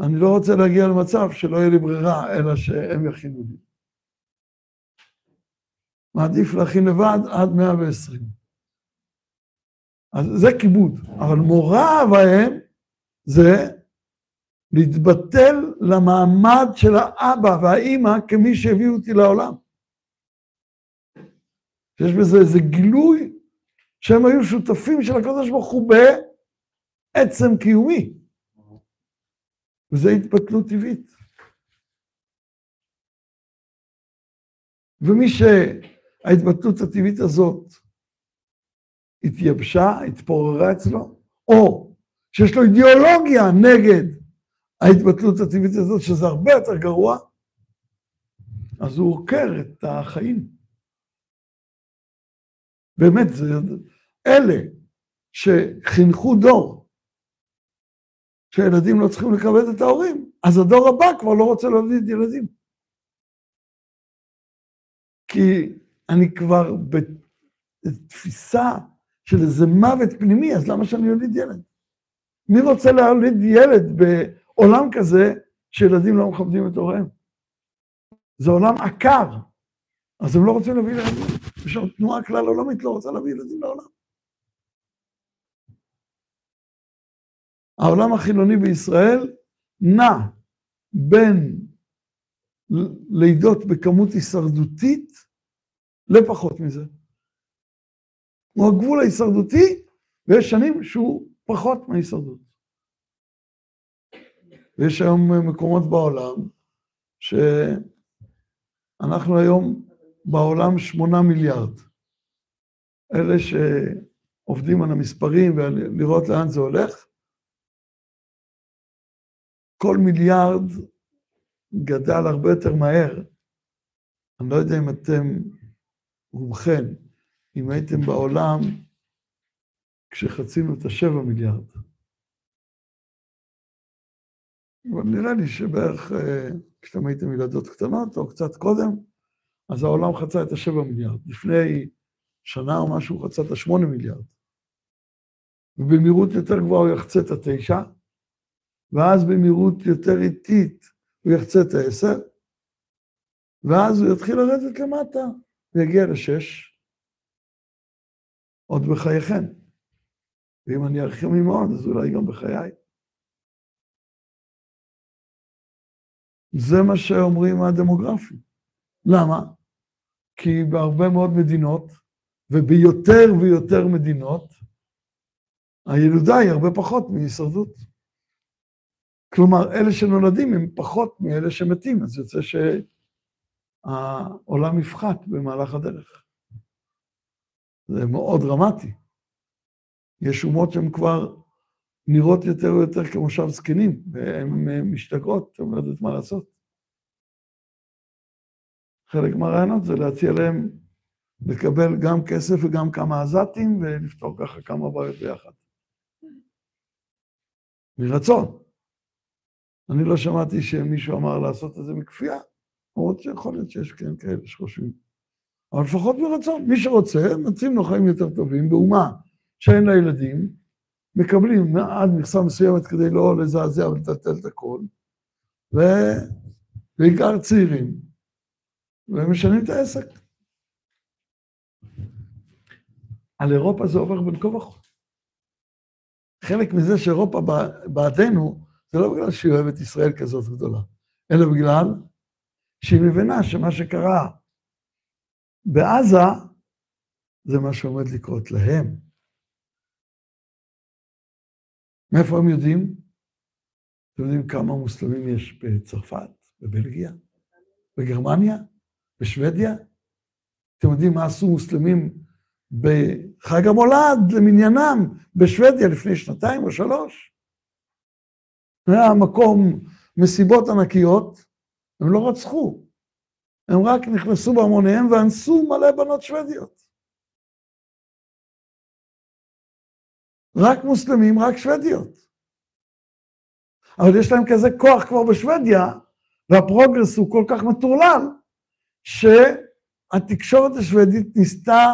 אני לא רוצה להגיע למצב שלא יהיה לי ברירה, אלא שהם יכינו לי. מעדיף להכין לבד עד 120. אז זה כיבוד, אבל מורה ואם זה להתבטל למעמד של האבא והאימא כמי שהביאו אותי לעולם. שיש בזה איזה גילוי שהם היו שותפים של הקדוש ברוך הוא בעצם קיומי. וזו התפתלות טבעית. ומי שההתבטלות הטבעית הזאת התייבשה, התפוררה אצלו, או שיש לו אידיאולוגיה נגד ההתבטלות הטבעית הזאת, שזה הרבה יותר גרוע, אז הוא עוקר את החיים. באמת, זה, אלה שחינכו דור, שילדים לא צריכים לכבד את ההורים, אז הדור הבא כבר לא רוצה להוליד ילדים. כי אני כבר בתפיסה של איזה מוות פנימי, אז למה שאני אוליד ילד? מי רוצה להוליד ילד בעולם כזה שילדים לא מכבדים את הוריהם? זה עולם עקר, אז הם לא רוצים להביא ילדים. יש שם תנועה כלל עולמית, לא רוצה להביא ילדים לעולם. העולם החילוני בישראל נע בין לידות בכמות הישרדותית לפחות מזה. הוא הגבול ההישרדותי, ויש שנים שהוא פחות מההישרדות. ויש היום מקומות בעולם שאנחנו היום בעולם שמונה מיליארד. אלה שעובדים על המספרים ולראות לאן זה הולך, כל מיליארד גדל הרבה יותר מהר. אני לא יודע אם אתם, רובכם, אם הייתם בעולם כשחצינו את השבע מיליארד. אבל נראה לי שבערך אה, כשאתם הייתם ילדות קטנות, או קצת קודם, אז העולם חצה את השבע מיליארד. לפני שנה או משהו חצה את השמונה מיליארד. ובמהירות יותר גבוהה הוא יחצה את התשע, ואז במהירות יותר איטית הוא יחצה את העשר, ואז הוא יתחיל לרדת למטה, ויגיע לשש, עוד בחייכם. ואם אני ארחיב ממאוד, אז אולי גם בחיי. זה מה שאומרים הדמוגרפים. למה? כי בהרבה מאוד מדינות, וביותר ויותר מדינות, הילודה היא הרבה פחות מהישרדות. כלומר, אלה שנולדים הם פחות מאלה שמתים, אז יוצא שהעולם יפחת במהלך הדרך. זה מאוד דרמטי. יש אומות שהן כבר נראות יותר ויותר כמושב זקנים, והן משתגעות, הן לא יודעות מה לעשות. חלק מהרעיונות זה להציע להם לקבל גם כסף וגם כמה עזתים, ולפתור ככה כמה בעיות ביחד. מרצון. אני לא שמעתי שמישהו אמר לעשות את זה מכפייה, למרות שיכול להיות שיש כן כאלה שחושבים. אבל לפחות מרצון. מי שרוצה, מציעים לו חיים יותר טובים, באומה שאין לה ילדים, מקבלים עד מכסה מסוימת כדי לא לזעזע ולטלטל את הכל, ובעיקר צעירים, והם משנים את העסק. על אירופה זה עובר בין כה וכה. חלק מזה שאירופה בעדנו, זה לא בגלל שהיא אוהבת ישראל כזאת גדולה, אלא בגלל שהיא מבינה שמה שקרה בעזה, זה מה שעומד לקרות להם. מאיפה הם יודעים? אתם יודעים כמה מוסלמים יש בצרפת, בבלגיה, בגרמניה, בשוודיה? אתם יודעים מה עשו מוסלמים בחג המולד למניינם בשוודיה לפני שנתיים או שלוש? היה מקום מסיבות ענקיות, הם לא רצחו, הם רק נכנסו בהמוניהם ואנסו מלא בנות שוודיות. רק מוסלמים, רק שוודיות. אבל יש להם כזה כוח כבר בשוודיה, והפרוגרס הוא כל כך מטורלל, שהתקשורת השוודית ניסתה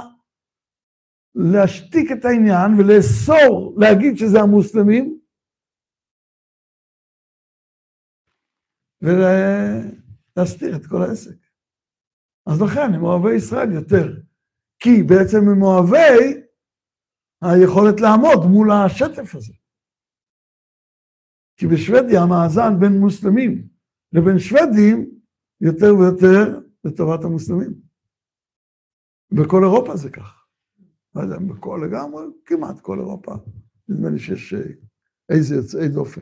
להשתיק את העניין ולאסור להגיד שזה המוסלמים, ולהסתיר את כל העסק. אז לכן הם אוהבי ישראל יותר, כי בעצם הם אוהבי היכולת לעמוד מול השטף הזה. כי בשוודיה המאזן בין מוסלמים לבין שוודים יותר ויותר לטובת המוסלמים. בכל אירופה זה כך. לא יודע, בכל לגמרי, כמעט כל אירופה. נדמה לי שיש אה, איזה יוצאי דופן.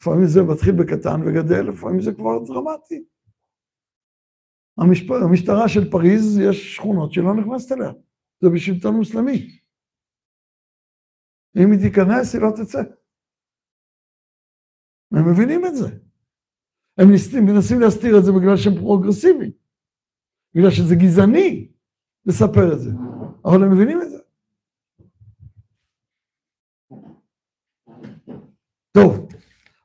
לפעמים זה מתחיל בקטן וגדל, לפעמים זה כבר דרמטי. המשפ... המשטרה של פריז, יש שכונות שלא נכנסת אליה. זה בשלטון מוסלמי. אם היא תיכנס, היא לא תצא. הם מבינים את זה. הם מנסים להסתיר את זה בגלל שהם פרוגרסיביים. בגלל שזה גזעני לספר את זה. אבל הם מבינים את זה. טוב,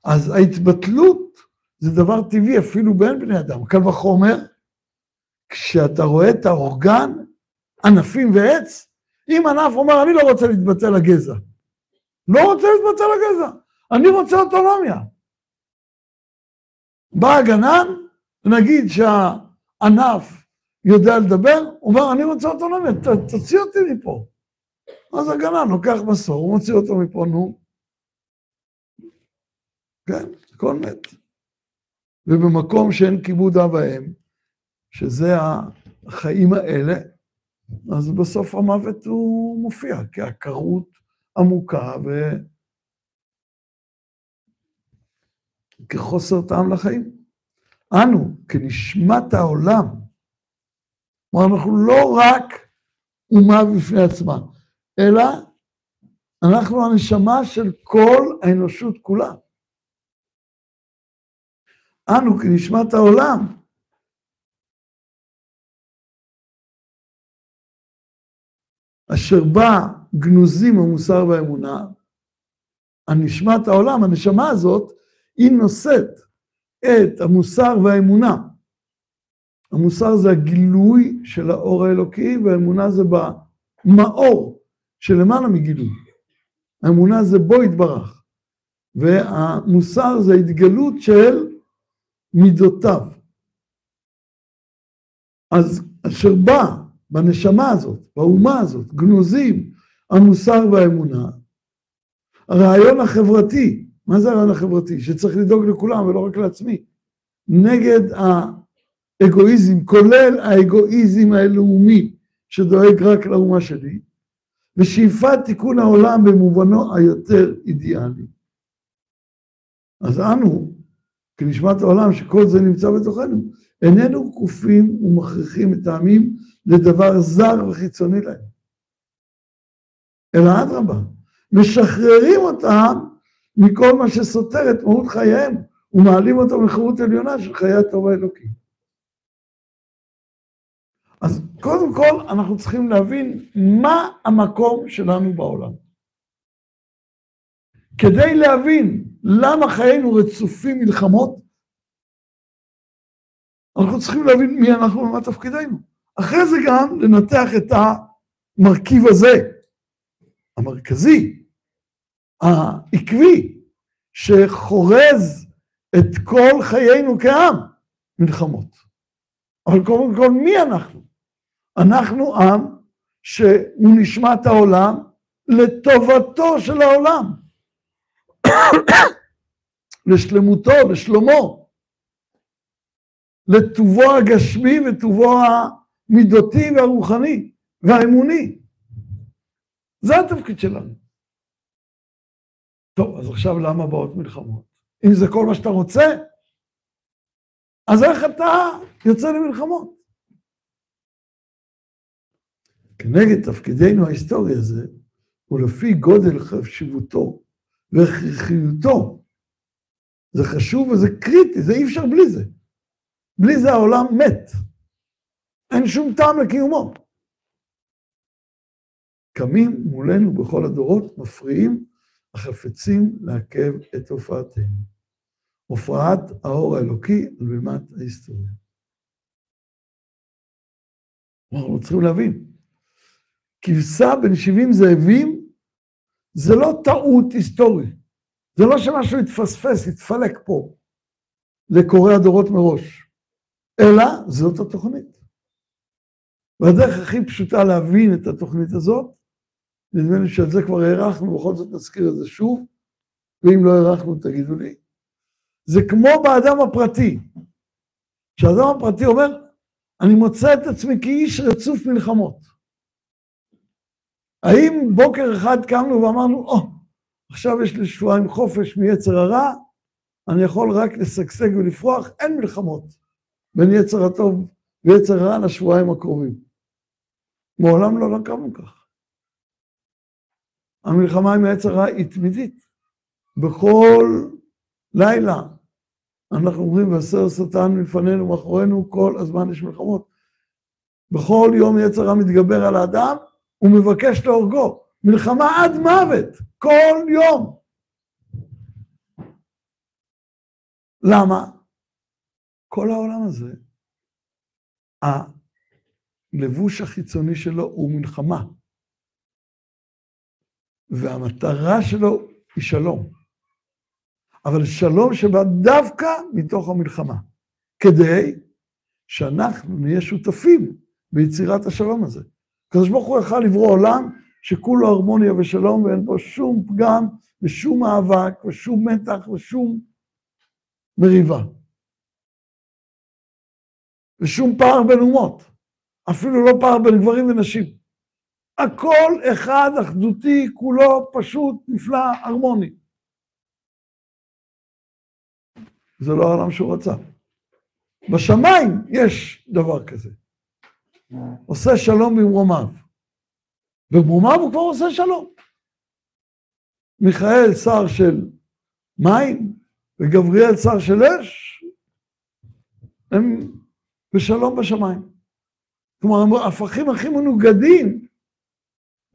אז ההתבטלות זה דבר טבעי אפילו בין בני אדם. קל וחומר, כשאתה רואה את האורגן, ענפים ועץ, אם ענף אומר, אני לא רוצה להתבטא לגזע. לא רוצה להתבטא לגזע, אני רוצה אוטונומיה. בא הגנן, נגיד שהענף יודע לדבר, הוא אומר, אני רוצה אוטונומיה, ת, תוציא אותי מפה. אז הגנן לוקח מסור, הוא מוציא אותו מפה, נו. כן, הכל מת. ובמקום שאין כיבוד אב ואם, שזה החיים האלה, אז בסוף המוות הוא מופיע כעקרות עמוקה וכחוסר טעם לחיים. אנו, כנשמת העולם, כלומר, אנחנו לא רק אומה בפני עצמה, אלא אנחנו הנשמה של כל האנושות כולה. אנו כנשמת העולם. אשר בה גנוזים המוסר והאמונה, הנשמת העולם, הנשמה הזאת, היא נושאת את המוסר והאמונה. המוסר זה הגילוי של האור האלוקי, והאמונה זה במאור שלמעלה מגילוי. האמונה זה בו יתברך, והמוסר זה התגלות של מידותיו. אז אשר בא בנשמה הזאת, באומה הזאת, גנוזים המוסר והאמונה, הרעיון החברתי, מה זה הרעיון החברתי? שצריך לדאוג לכולם ולא רק לעצמי. נגד האגואיזם, כולל האגואיזם הלאומי שדואג רק לאומה שלי, ושאיפת תיקון העולם במובנו היותר אידיאלי. אז אנו, כנשמת העולם שכל זה נמצא בתוכנו, איננו כופים ומכריחים את העמים לדבר זר וחיצוני להם. אלא אדרבה, משחררים אותם מכל מה שסותר את מהות חייהם, ומעלים אותם לחירות עליונה של חיי הטוב האלוקי. אז קודם כל אנחנו צריכים להבין מה המקום שלנו בעולם. כדי להבין למה חיינו רצופים מלחמות, אנחנו צריכים להבין מי אנחנו ומה תפקידנו. אחרי זה גם לנתח את המרכיב הזה, המרכזי, העקבי, שחורז את כל חיינו כעם, מלחמות. אבל קודם כל, מי אנחנו? אנחנו עם שהוא נשמת העולם לטובתו של העולם, [COUGHS] לשלמותו, לשלומו, לטובו הגשמי וטובו המידותי והרוחני והאמוני. זה התפקיד שלנו. טוב, אז עכשיו למה באות מלחמות? אם זה כל מה שאתה רוצה, אז איך אתה יוצא למלחמות? כנגד תפקידנו ההיסטורי הזה, ולפי גודל חשיבותו והכרחיותו, זה חשוב וזה קריטי, זה אי אפשר בלי זה. בלי זה העולם מת. אין שום טעם לקיומו. קמים מולנו בכל הדורות, מפריעים, החפצים לעכב את הופעתנו. הופעת האור האלוקי על בימת ההיסטוריה. אנחנו צריכים להבין, כבשה בין 70 זאבים זה לא טעות היסטורית. זה לא שמשהו יתפספס, יתפלק פה לקורא הדורות מראש, אלא זאת התוכנית. והדרך הכי פשוטה להבין את התוכנית הזאת, נדמה לי שעל זה כבר הארכנו, בכל זאת נזכיר את זה שוב, ואם לא הארכנו תגידו לי. זה כמו באדם הפרטי. כשהאדם הפרטי אומר, אני מוצא את עצמי כאיש רצוף מלחמות. האם בוקר אחד קמנו ואמרנו, או, oh, עכשיו יש לי שבועיים חופש מיצר הרע, אני יכול רק לשגשג ולפרוח, אין מלחמות בין יצר הטוב ויצר הרע לשבועיים הקרובים. מעולם לא קמנו כך. המלחמה עם היצר הרע היא תמידית. בכל לילה אנחנו אומרים, והסר שטן מפנינו, מאחורינו, כל הזמן יש מלחמות. בכל יום יצר הרע מתגבר על האדם, הוא מבקש להורגו. מלחמה עד מוות, כל יום. למה? כל העולם הזה, הלבוש החיצוני שלו הוא מלחמה, והמטרה שלו היא שלום. אבל שלום שבא דווקא מתוך המלחמה, כדי שאנחנו נהיה שותפים ביצירת השלום הזה. הקדוש ברוך הוא יכל לברוא עולם שכולו הרמוניה ושלום ואין בו שום פגם ושום מאבק ושום מתח ושום מריבה. ושום פער בין אומות, אפילו לא פער בין גברים ונשים. הכל אחד אחדותי, כולו פשוט, נפלא, הרמוני. זה לא העולם שהוא רצה. בשמיים יש דבר כזה. עושה שלום במרומיו. במרומיו הוא כבר עושה שלום. מיכאל שר של מים וגבריאל שר של אש, הם בשלום בשמיים. כלומר, ההפכים הכי מנוגדים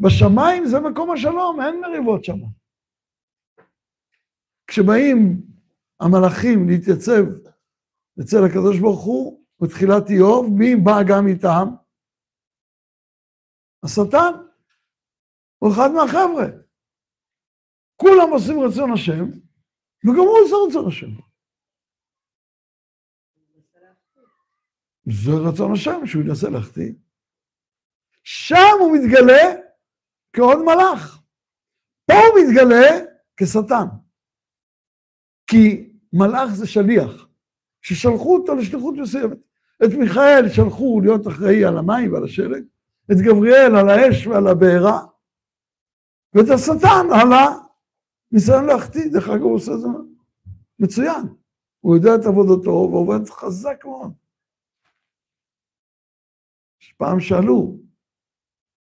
בשמיים זה מקום השלום, אין מריבות שם. כשבאים המלאכים להתייצב אצל הקדוש ברוך הוא, בתחילת איוב, מי בא גם איתם? השטן הוא אחד מהחבר'ה. כולם עושים רצון השם, וגם הוא עושה רצון השם. זה רצון השם, שהוא ינסה להחטיא. שם הוא מתגלה כעוד מלאך. פה הוא מתגלה כשטן. כי מלאך זה שליח, ששלחו אותו לשליחות מסוימת. את מיכאל שלחו להיות אחראי על המים ועל השלג, את גבריאל על האש ועל הבעירה, ואת השטן על הניסיון להחטיא. דרך אגב, הוא עושה את זה מצוין. הוא יודע את עבודתו ועובד חזק מאוד. פעם שאלו,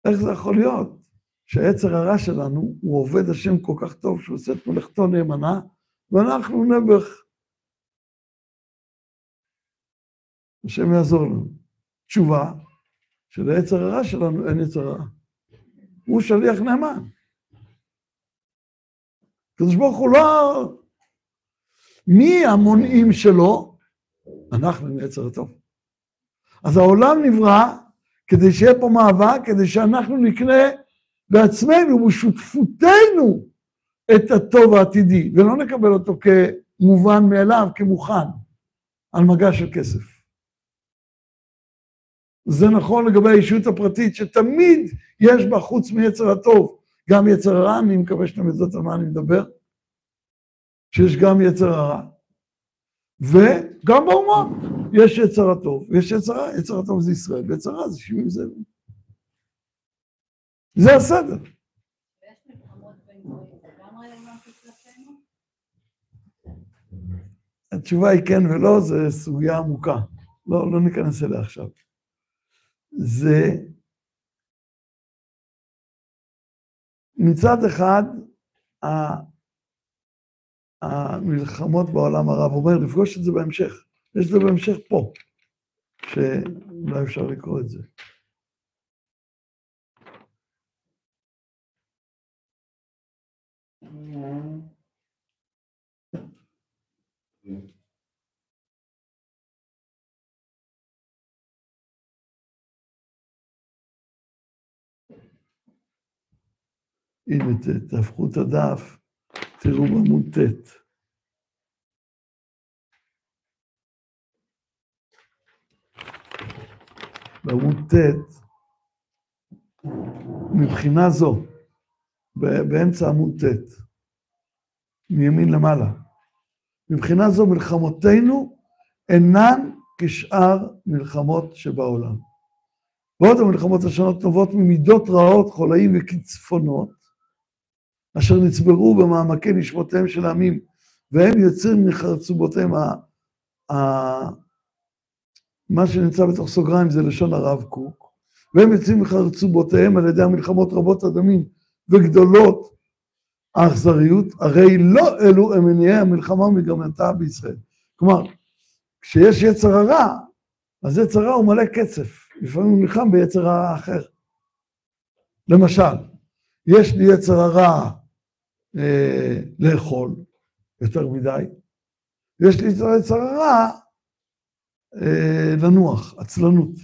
איך זה יכול להיות שהיצר הרע שלנו, הוא עובד השם כל כך טוב, שהוא עושה את מלאכתו נאמנה, ואנחנו נעבך. השם יעזור לנו. תשובה, שליצר הרע שלנו אין יצר רע. הוא שליח נאמן. הקדוש ברוך הוא לא... מי המונעים שלו? אנחנו עם יצר הטוב. אז העולם נברא כדי שיהיה פה מאבק, כדי שאנחנו נקנה בעצמנו, בשותפותנו, את הטוב העתידי, ולא נקבל אותו כמובן מאליו, כמוכן, על מגע של כסף. זה נכון לגבי האישיות הפרטית, שתמיד יש בה, חוץ מיצר הטוב, גם יצר הרע, אני מקווה שאתם יודעות על מה אני מדבר, שיש גם יצר הרע. וגם באומות יש יצר הטוב, ויש יצר הרע, יצר הטוב זה ישראל, ויצר הרע זה שבעים זאבים. זה הסדר. התשובה היא כן ולא, זו סוגיה עמוקה. לא, לא ניכנס אליה עכשיו. זה מצד אחד, המלחמות בעולם הרב, הוא אומר, לפגוש את זה בהמשך. יש את זה בהמשך פה, שאולי אפשר לקרוא את זה. הנה, תהפכו את הדף, תראו בעמוד ט'. בעמוד ט', מבחינה זו, באמצע עמוד ט', מימין למעלה, מבחינה זו מלחמותינו אינן כשאר מלחמות שבעולם. ועוד המלחמות השונות נובעות ממידות רעות, חולאים וקצפונות, אשר נצברו במעמקי נשמותיהם של העמים, והם יוצרים מחרצובותיהם. מה שנמצא בתוך סוגריים זה לשון הרב קוק, והם יוצאים מחרצובותיהם על ידי המלחמות רבות הדמים וגדולות האכזריות, הרי לא אלו הם מניעי המלחמה ומגרמנתה בישראל. כלומר, כשיש יצר הרע, אז יצר הרע הוא מלא קצף, לפעמים הוא נלחם ביצר הרע אחר. למשל, יש לי יצר הרע אה, לאכול יותר מדי, ויש לי יצר הרע אה, לנוח, עצלנות.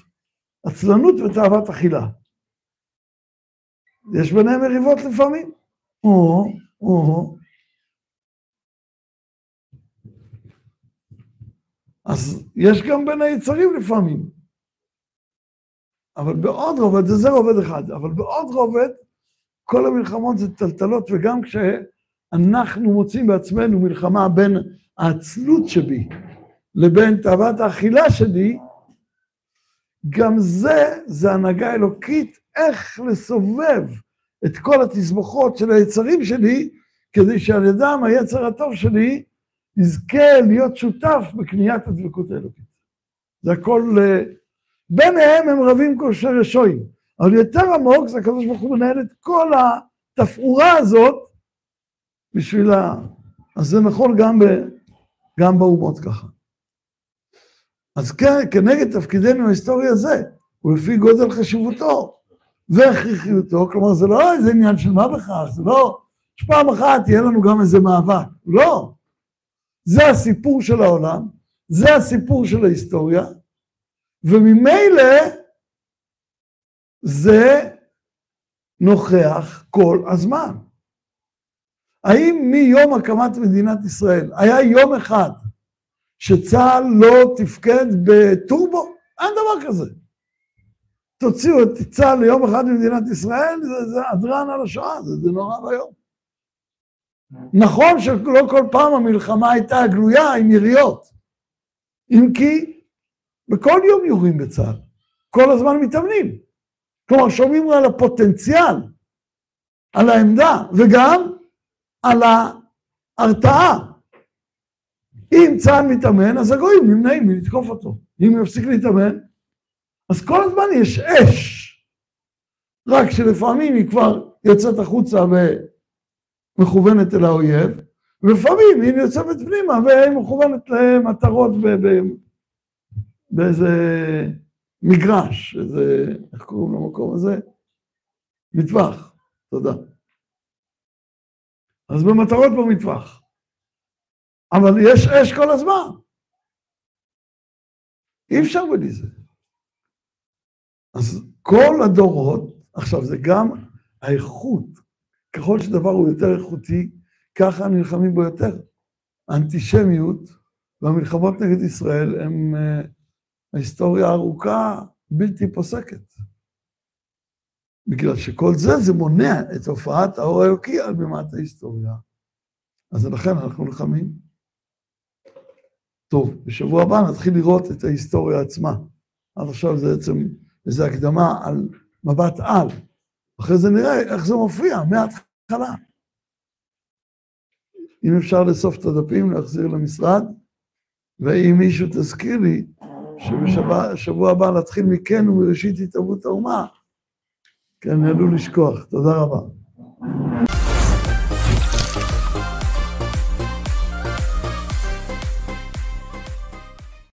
עצלנות ותאוות אכילה. יש ביניהם מריבות לפעמים. או, או. אז יש גם בין היצרים לפעמים. אבל בעוד רובד, זה רובד אחד, אבל בעוד רובד, כל המלחמות זה טלטלות, וגם כשאנחנו מוצאים בעצמנו מלחמה בין העצלות שבי לבין תאוות האכילה שלי, גם זה, זה הנהגה אלוקית, איך לסובב את כל התסבוכות של היצרים שלי, כדי שעל ידם היצר הטוב שלי יזכה להיות שותף בקניית הדבקות האלוקית. זה הכל, אה, ביניהם הם רבים כל שרשויים, אבל יותר עמוק זה הקדוש ברוך הוא מנהל את כל התפאורה הזאת בשביל ה... אז זה נכון גם, ב... גם באומות ככה. אז כן, כנגד תפקידנו ההיסטורי הזה, ולפי גודל חשיבותו והכרחיותו, כלומר זה לא איזה עניין של מה בכך, זה לא שפעם אחת יהיה לנו גם איזה מאבק, לא. זה הסיפור של העולם, זה הסיפור של ההיסטוריה, וממילא זה נוכח כל הזמן. האם מיום הקמת מדינת ישראל היה יום אחד שצה"ל לא תפקד בטורבו? אין דבר כזה. תוציאו את צה"ל ליום אחד ממדינת ישראל, זה, זה הדרן על השואה, זה, זה נורא ואיום. נכון שלא כל פעם המלחמה הייתה גלויה עם יריות, אם כי בכל יום יורים בצה"ל, כל הזמן מתאמנים. כלומר, שומעים על הפוטנציאל על העמדה וגם על ההרתעה. אם צה"ל מתאמן, אז הגויים נמנעים מלתקוף אותו. אם יפסיק להתאמן, אז כל הזמן יש אש. רק שלפעמים היא כבר יוצאת החוצה ומכוונת אל האויב, ולפעמים היא יוצאת פנימה והיא מכוונת למטרות באיזה מגרש, איזה, איך קוראים למקום הזה? מטווח, תודה. אז במטרות במטווח. אבל יש אש כל הזמן. אי אפשר בלי זה. אז כל הדורות, עכשיו זה גם האיכות, ככל שדבר הוא יותר איכותי, ככה נלחמים בו יותר. האנטישמיות והמלחמות נגד ישראל uh, ההיסטוריה הארוכה בלתי פוסקת. בגלל שכל זה, זה מונע את הופעת האור האלוקי על בימת ההיסטוריה. אז לכן אנחנו נלחמים. טוב, בשבוע הבא נתחיל לראות את ההיסטוריה עצמה. עד עכשיו זה בעצם איזו הקדמה על מבט על. אחרי זה נראה איך זה מופיע מההתחלה. אם אפשר לאסוף את הדפים, להחזיר למשרד, ואם מישהו תזכיר לי שבשבוע הבא נתחיל מכן ומראשית התהוות האומה, כי אני עלול לשכוח. תודה רבה.